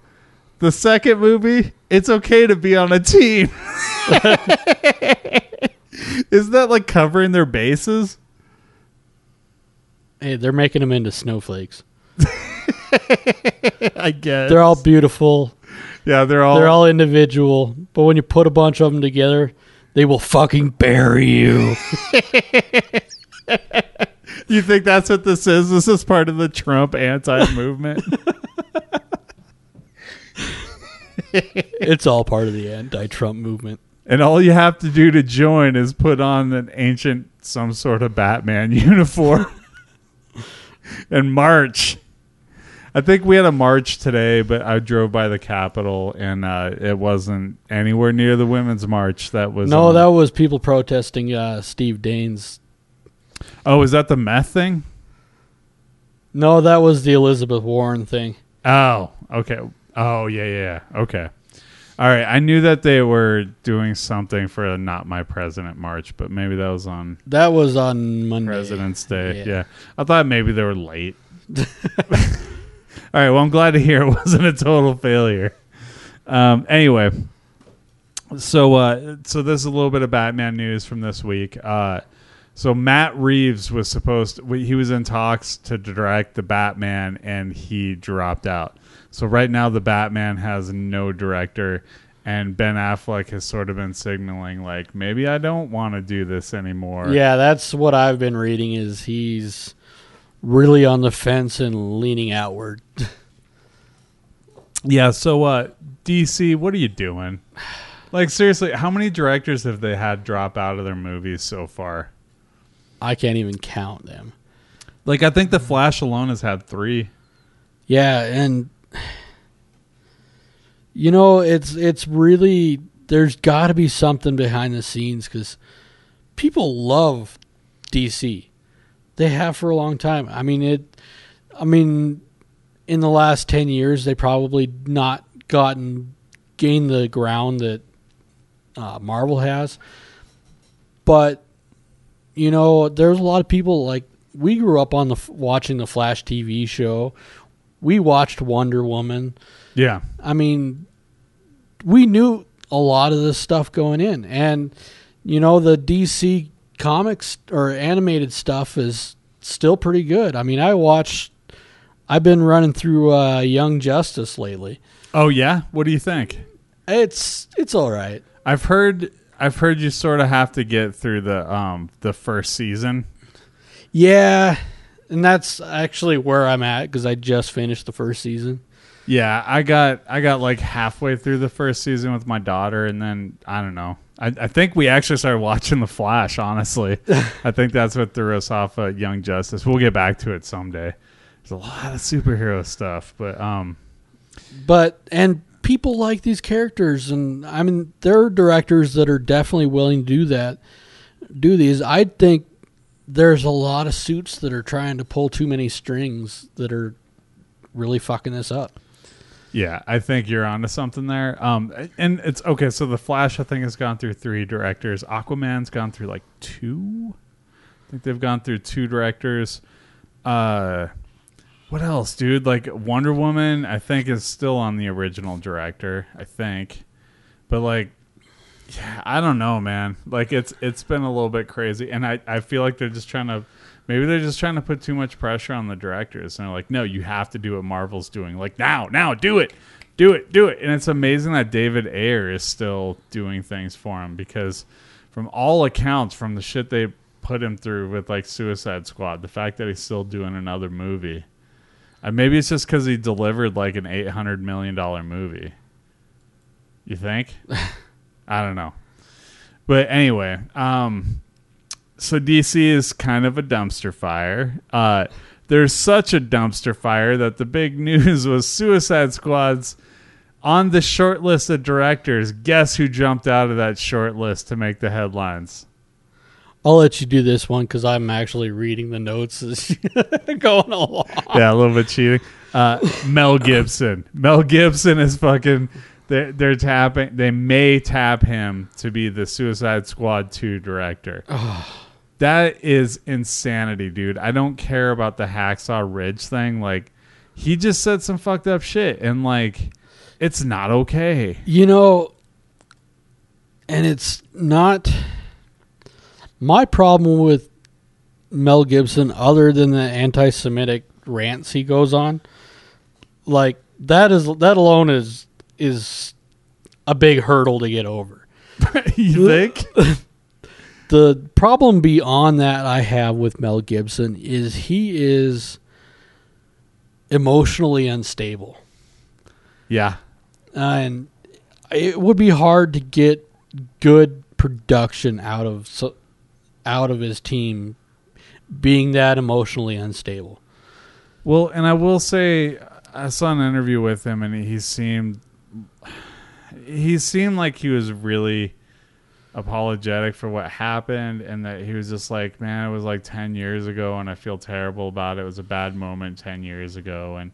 the second movie it's okay to be on a team Isn't that like covering their bases Hey, they're making them into snowflakes. i guess They're all beautiful. yeah they're all They're all individual. But when you put a bunch of them together, they will fucking bury you. you think that's what this is this is part of the trump anti-movement it's all part of the anti-Trump movement. and all you have to do to join is put on an ancient some sort of batman uniform and march I think we had a march today, but I drove by the Capitol and uh, it wasn't anywhere near the women's march. That was No, um, that was people protesting uh, Steve Daines. Oh, is that the meth thing? No, that was the Elizabeth Warren thing. Oh, okay. Oh, yeah, yeah, yeah. Okay. All right. I knew that they were doing something for a "Not My President" march, but maybe that was on That was on Monday. President's Day. Yeah. Yeah. I thought maybe they were late. All right. Well, I'm glad to hear it wasn't a total failure. Um, anyway, so uh, so this is a little bit of Batman news from this week. Uh, so Matt Reeves was supposed to, he was in talks to direct the Batman and he dropped out. So right now the Batman has no director and Ben Affleck has sort of been signaling like maybe I don't want to do this anymore. Yeah, that's what I've been reading. Is he's really on the fence and leaning outward. Yeah. So, uh, DC, what are you doing? Like seriously, how many directors have they had drop out of their movies so far? I can't even count them. Like I think the Flash alone has had three. Yeah, and you know, it's it's really there's got to be something behind the scenes cuz people love DC. They have for a long time. I mean, it I mean in the last 10 years they probably not gotten gained the ground that uh, Marvel has. But you know, there's a lot of people like we grew up on the watching the Flash TV show. We watched Wonder Woman. Yeah. I mean, we knew a lot of this stuff going in, and you know, the DC comics or animated stuff is still pretty good. I mean, I watched. I've been running through uh, Young Justice lately. Oh yeah, what do you think? It's it's all right. I've heard I've heard you sort of have to get through the um the first season. Yeah, and that's actually where I'm at because I just finished the first season. Yeah, I got I got like halfway through the first season with my daughter, and then I don't know. I, I think we actually started watching The Flash. Honestly, I think that's what threw us off of Young Justice. We'll get back to it someday. There's a lot of superhero stuff, but um, but and people like these characters, and I mean, there are directors that are definitely willing to do that, do these. I think there's a lot of suits that are trying to pull too many strings that are really fucking this up. Yeah, I think you're onto something there. Um, and it's okay. So the Flash, I think, has gone through three directors. Aquaman's gone through like two. I think they've gone through two directors. Uh, what else, dude? Like Wonder Woman, I think is still on the original director. I think, but like, yeah, I don't know, man. Like it's it's been a little bit crazy, and I I feel like they're just trying to. Maybe they're just trying to put too much pressure on the directors, and they're like, "No, you have to do what Marvel's doing. Like now, now, do it, do it, do it." And it's amazing that David Ayer is still doing things for him because, from all accounts, from the shit they put him through with like Suicide Squad, the fact that he's still doing another movie uh, maybe it's just because he delivered like an eight hundred million dollar movie. You think? I don't know. But anyway, um, so DC is kind of a dumpster fire. Uh, there's such a dumpster fire that the big news was Suicide Squad's on the short list of directors. Guess who jumped out of that short list to make the headlines? I'll let you do this one because I'm actually reading the notes as going along. Yeah, a little bit cheating. Uh, Mel Gibson. Mel Gibson is fucking. They're, they're tapping. They may tap him to be the Suicide Squad two director. that is insanity, dude. I don't care about the Hacksaw Ridge thing. Like, he just said some fucked up shit, and like, it's not okay. You know, and it's not my problem with Mel Gibson, other than the anti-Semitic rants he goes on, like that is that alone is is a big hurdle to get over. you think? the problem beyond that I have with Mel Gibson is he is emotionally unstable. Yeah. And it would be hard to get good production out of so, out of his team being that emotionally unstable. Well, and I will say I saw an interview with him and he seemed he seemed like he was really apologetic for what happened and that he was just like, man, it was like 10 years ago and I feel terrible about it. It was a bad moment 10 years ago and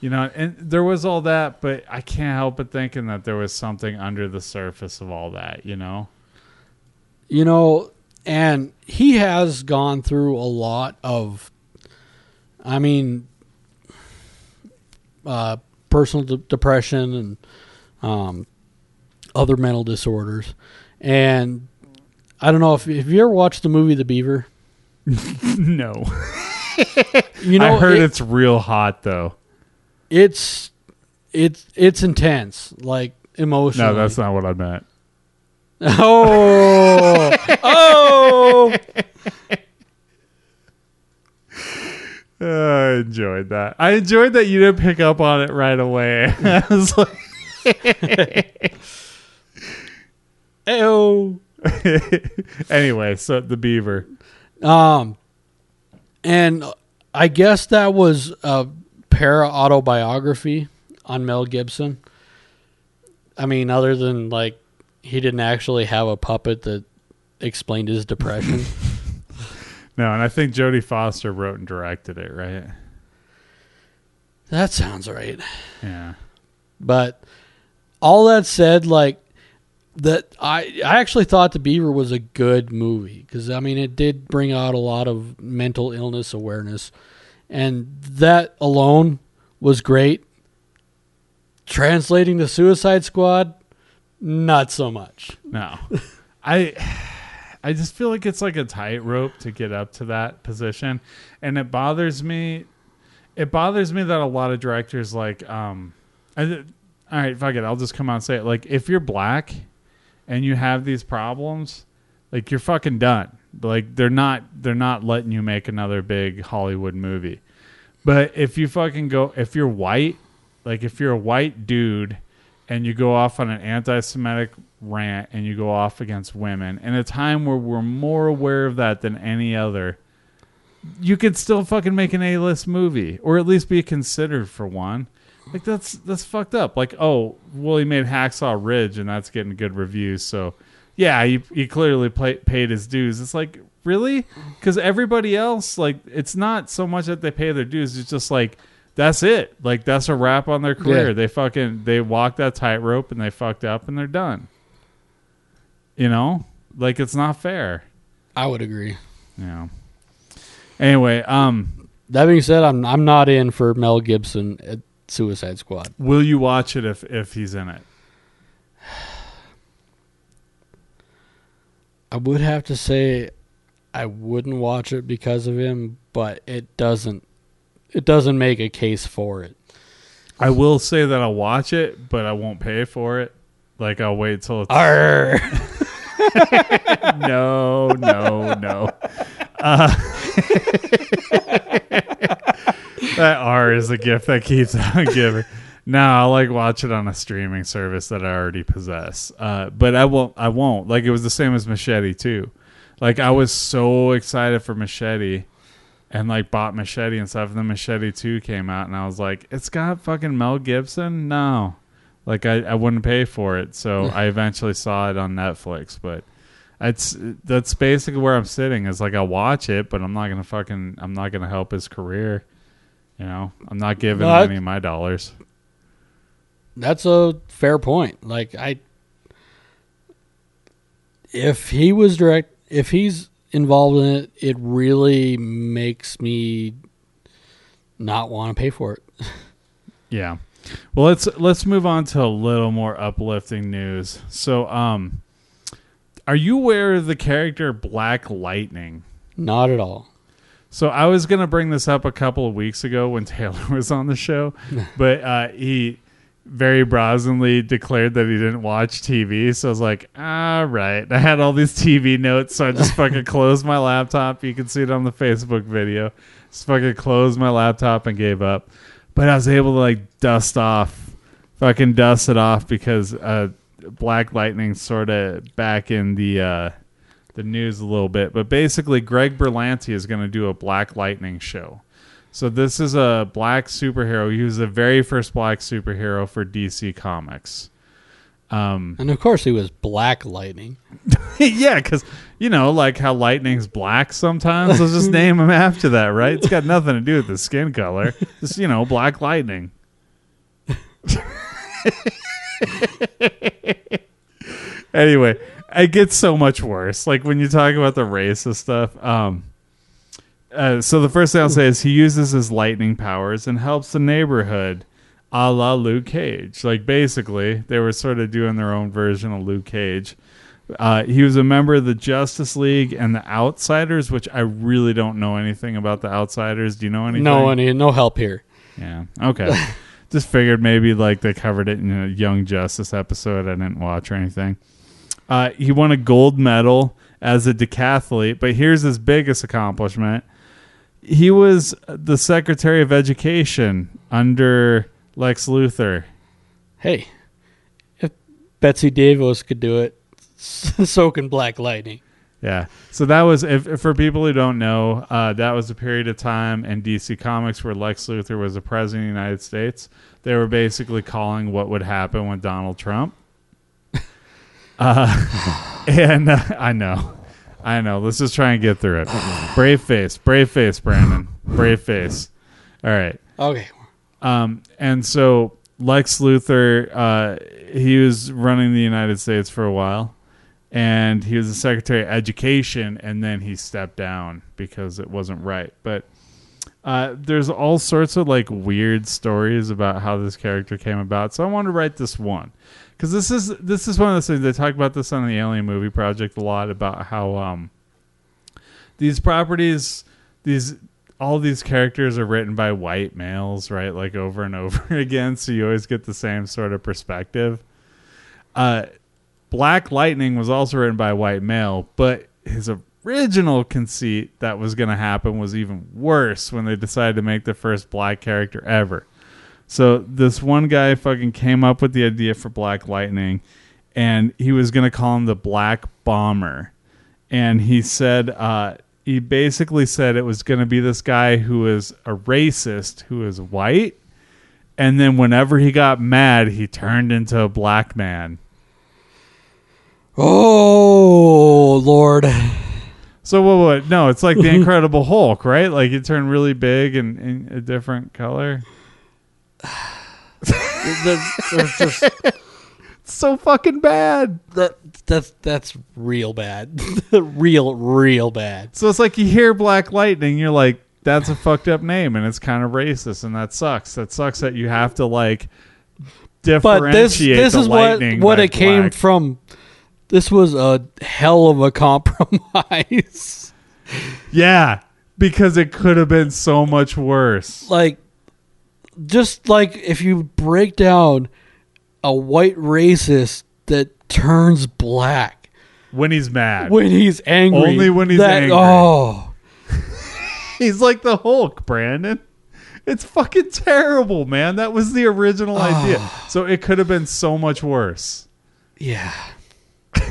you know, and there was all that, but I can't help but thinking that there was something under the surface of all that, you know. You know, and he has gone through a lot of i mean uh, personal de- depression and um, other mental disorders. And i don't know if have you ever watched the movie the beaver? No. You know i heard it- it's real hot though. It's it's it's intense like emotionally. No that's not what i meant. Oh oh I enjoyed that. I enjoyed that you didn't pick up on it right away. I was like, Ew. anyway, so the beaver. Um, and I guess that was a para autobiography on Mel Gibson. I mean, other than like he didn't actually have a puppet that explained his depression. No, and I think Jodie Foster wrote and directed it, right? that sounds right. Yeah. But all that said, like that, I I actually thought the Beaver was a good movie because I mean it did bring out a lot of mental illness awareness, and that alone was great. Translating the Suicide Squad, not so much. No. I I just feel like it's like a tightrope to get up to that position. And it bothers me it bothers me that a lot of directors like um I, all right, fuck it, I'll just come out and say it. Like if you're black and you have these problems, like you're fucking done. Like they're not they're not letting you make another big Hollywood movie. But if you fucking go if you're white, like if you're a white dude and you go off on an anti-Semitic rant and you go off against women in a time where we're more aware of that than any other, you could still fucking make an A-list movie or at least be considered for one. Like that's that's fucked up. Like oh, well he made Hacksaw Ridge and that's getting good reviews, so yeah, he he clearly play, paid his dues. It's like really because everybody else like it's not so much that they pay their dues. It's just like that's it. Like that's a wrap on their career. Yeah. They fucking they walk that tightrope and they fucked up and they're done. You know, like it's not fair. I would agree. Know. Anyway, um, That being said, I'm I'm not in for Mel Gibson at Suicide Squad. will you watch it if if he's in it? I would have to say I wouldn't watch it because of him, but it doesn't it doesn't make a case for it. I will say that I'll watch it, but I won't pay for it. Like I'll wait till it's. no, no, no. Uh, that R is a gift that keeps on giving. No, I like watch it on a streaming service that I already possess. Uh, but I won't. I won't. Like it was the same as Machete too. Like I was so excited for Machete, and like bought Machete and stuff. And then Machete Two came out, and I was like, it's got fucking Mel Gibson. No, like I, I wouldn't pay for it. So I eventually saw it on Netflix, but. It's that's basically where I'm sitting. Is like I watch it, but I'm not gonna fucking I'm not gonna help his career. You know, I'm not giving No, him any of my dollars. That's a fair point. Like I if he was direct if he's involved in it, it really makes me not want to pay for it. Yeah. Well, let's let's move on to a little more uplifting news. So, um, are you aware of the character Black Lightning? Not at all. So I was gonna bring this up a couple of weeks ago when Taylor was on the show, but uh, he very brazenly declared that he didn't watch TV. So I was like, all right. I had all these TV notes, so I just fucking closed my laptop. You can see it on the Facebook video. Just fucking closed my laptop and gave up. But I was able to like dust off, fucking dust it off because uh, Black Lightning sort of back in the uh, the news a little bit. But basically, Greg Berlanti is going to do a Black Lightning show. So this is a black superhero. He was the very first black superhero for DC Comics. Um, And of course he was Black Lightning. yeah, because you know, like how lightning's black sometimes. Let's just name him after that, right? It's got nothing to do with the skin color. Just you know, black lightning. anyway, it gets so much worse. Like when you talk about the racist stuff. Um, uh, so the first thing I'll say is he uses his lightning powers and helps the neighborhood, a la Luke Cage. Like basically, they were sort of doing their own version of Luke Cage. Uh, he was a member of the Justice League and the Outsiders, which I really don't know anything about the Outsiders. Do you know anything? No any no help here. Yeah. Okay. Just figured maybe like they covered it in a Young Justice episode. I didn't watch or anything. Uh, he won a gold medal as a decathlete, but here's his biggest accomplishment: he was the Secretary of Education under Lex Luthor. Hey, if Betsy DeVos could do it, so can Black Lightning. Yeah. So that was, if, if for people who don't know, uh, that was a period of time in DC Comics where Lex Luthor was the president of the United States. They were basically calling what would happen with Donald Trump. Uh, and uh, I know, I know. Let's just try and get through it. Brave face, brave face, Brandon, brave face. All right. Okay. Um, and so Lex Luthor, uh, he was running the United States for a while, and he was the Secretary of Education, and then he stepped down because it wasn't right. But uh, there's all sorts of like weird stories about how this character came about. So I wanted to write this one because this is this is one of those things they talk about this on the Alien Movie Project a lot about how um, these properties these all these characters are written by white males, right? Like over and over again, so you always get the same sort of perspective. Uh, Black Lightning was also written by a white male, but his original conceit that was going to happen was even worse when they decided to make the first black character ever. So this one guy fucking came up with the idea for Black Lightning, and he was going to call him the Black Bomber, and he said. Uh, he basically said it was going to be this guy who is a racist who is white. And then whenever he got mad he turned into a black man. Oh Lord. so what, what no it's like the incredible hulk right? Like it turned really big and in a different color. There's just it's so fucking bad that that's that's real bad. real real bad. so it's like you hear black lightning you're like that's a fucked up name and it's kind of racist and that sucks that sucks that you have to like differentiate. But this this is what what it came black. from. This was a hell of a compromise. Yeah, because it could have been so much worse. like just like if you break down a white racist that turns black When he's mad. when he's angry. Only when he's that, angry. Oh, he's like the Hulk, Brandon. It's fucking terrible, man. That was the original idea. So it could have been so much worse. yeah.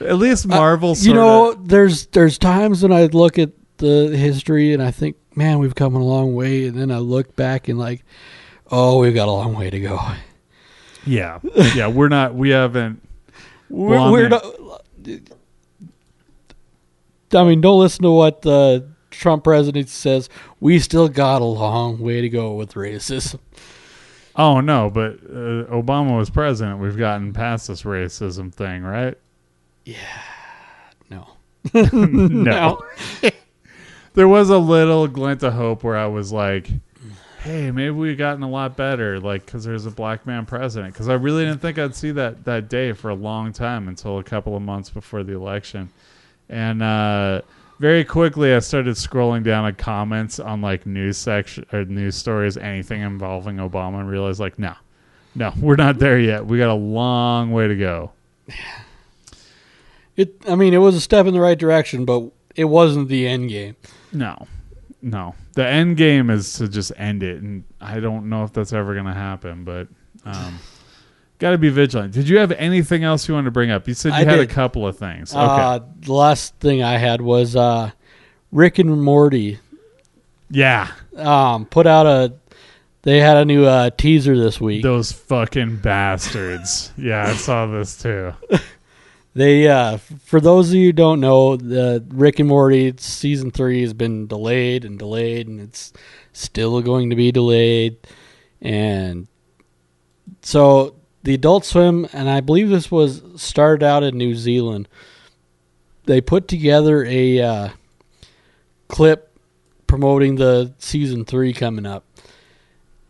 At least Marvel Uh, you know, there's there's times when I look at the history and I think, man, we've come a long way, and then I look back and like, oh, we've got a long way to go. Yeah. Yeah, we're not we haven't We're, I we're mean- not, I mean, don't listen to what the Trump presidency says. We still got a long way to go with racism. Oh no, but uh, Obama was president. We've gotten past this racism thing, right? Yeah. No, no. there was a little glint of hope where I was like, "Hey, maybe we've gotten a lot better." Like, because there's a black man president. Because I really didn't think I'd see that that day for a long time until a couple of months before the election, and uh, very quickly I started scrolling down at comments on like news section or news stories, anything involving Obama, and realized like, no, no, we're not there yet. We got a long way to go. it. I mean, it was a step in the right direction, but it wasn't the end game. No, no. The end game is to just end it, and I don't know if that's ever going to happen. But um, got to be vigilant. Did you have anything else you wanted to bring up? You said you I had did. a couple of things. Okay. Uh, the last thing I had was uh, Rick and Morty yeah, um, put out a. They had a new uh, teaser this week. those fucking bastards. yeah, I saw this too. They, uh, for those of you who don't know, the Rick and Morty season three has been delayed and delayed, and it's still going to be delayed. And so the Adult Swim, and I believe this was started out in New Zealand. They put together a uh, clip promoting the season three coming up.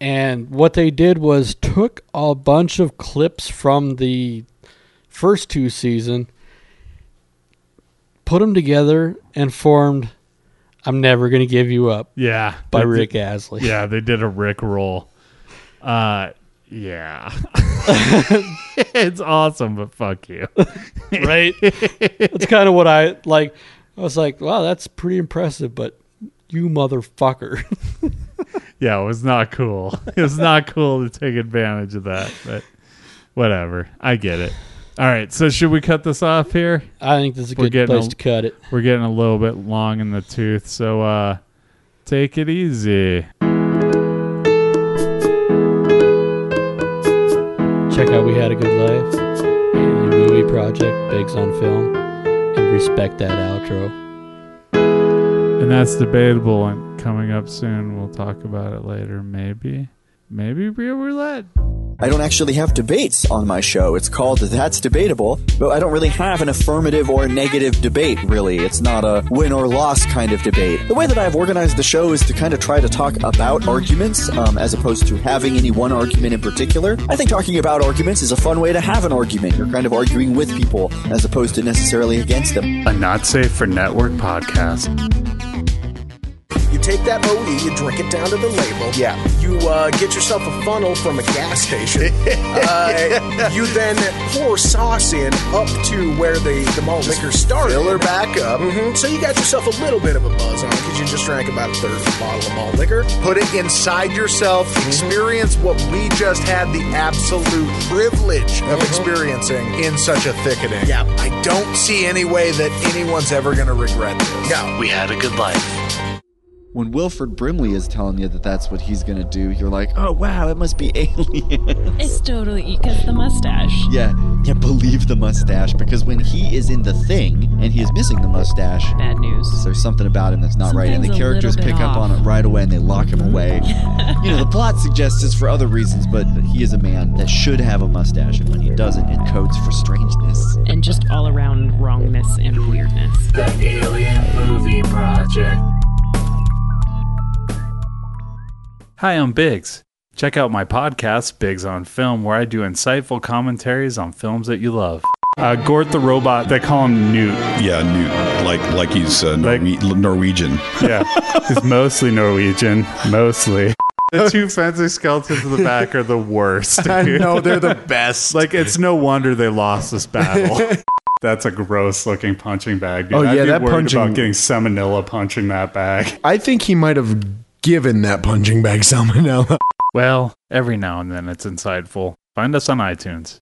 And what they did was took a bunch of clips from the first two season, put them together, and formed "I'm Never Gonna Give You Up" Yeah, by Rick did- Astley. yeah, they did a Rick roll. Uh, yeah, it's awesome, but fuck you. right. That's kind of what I like. I was like, wow, that's pretty impressive, but you motherfucker. Yeah, it was not cool. It was not cool to take advantage of that, but whatever. I get it. All right, so should we cut this off here? I think this is a We're good place a- to cut it. We're getting a little bit long in the tooth, so uh take it easy. Check out We Had a Good Life, the movie project, Biggs on Film, and respect that outro. And that's debatable and coming up soon. We'll talk about it later, maybe. Maybe real roulette. I don't actually have debates on my show. It's called That's Debatable, but I don't really have an affirmative or negative debate, really. It's not a win or loss kind of debate. The way that I've organized the show is to kind of try to talk about arguments um, as opposed to having any one argument in particular. I think talking about arguments is a fun way to have an argument. You're kind of arguing with people as opposed to necessarily against them. A not safe for network podcast. You take that OE, you drink it down to the label. Yeah. You uh, get yourself a funnel from a gas station. uh, you then pour sauce in up to where the, the malt liquor started. Fill her back up. hmm So you got yourself a little bit of a buzz on because you just drank about a third of a bottle of malt liquor. Put it inside yourself. Mm-hmm. Experience what we just had the absolute privilege of Mhm. experiencing in such a thickening. Yeah. I don't see any way that anyone's ever going to regret this. No. We had a good life. When Wilford Brimley is telling you that that's what he's gonna do, you're like, oh wow, it must be alien. It's totally because the mustache. Yeah, yeah, believe the mustache because when he is in the thing and he is missing the mustache, Bad news. there's something about him that's not right, and the characters pick bit up on it right away and they lock him away. you know, the plot suggests it's for other reasons, but he is a man that should have a mustache, and when he doesn't, it codes for strangeness. And just all around wrongness and weirdness. The Alien Movie Project. Hi, I'm Biggs. Check out my podcast, Biggs on Film, where I do insightful commentaries on films that you love. Uh, Gort the robot, they call him Newt. Yeah, Newt, like like he's uh, Like- Norwegian. Yeah, he's mostly Norwegian, mostly. The two fancy skeletons in the back are the worst. I know they're the best. Like, it's no wonder they lost this battle. That's a gross looking punching bag. Dude. Oh, I'd yeah, be that worried punching- about getting salmonella punching that bag. I think he might have given that punching bag salmonella. Well, every now and then it's insightful. Find us on iTunes.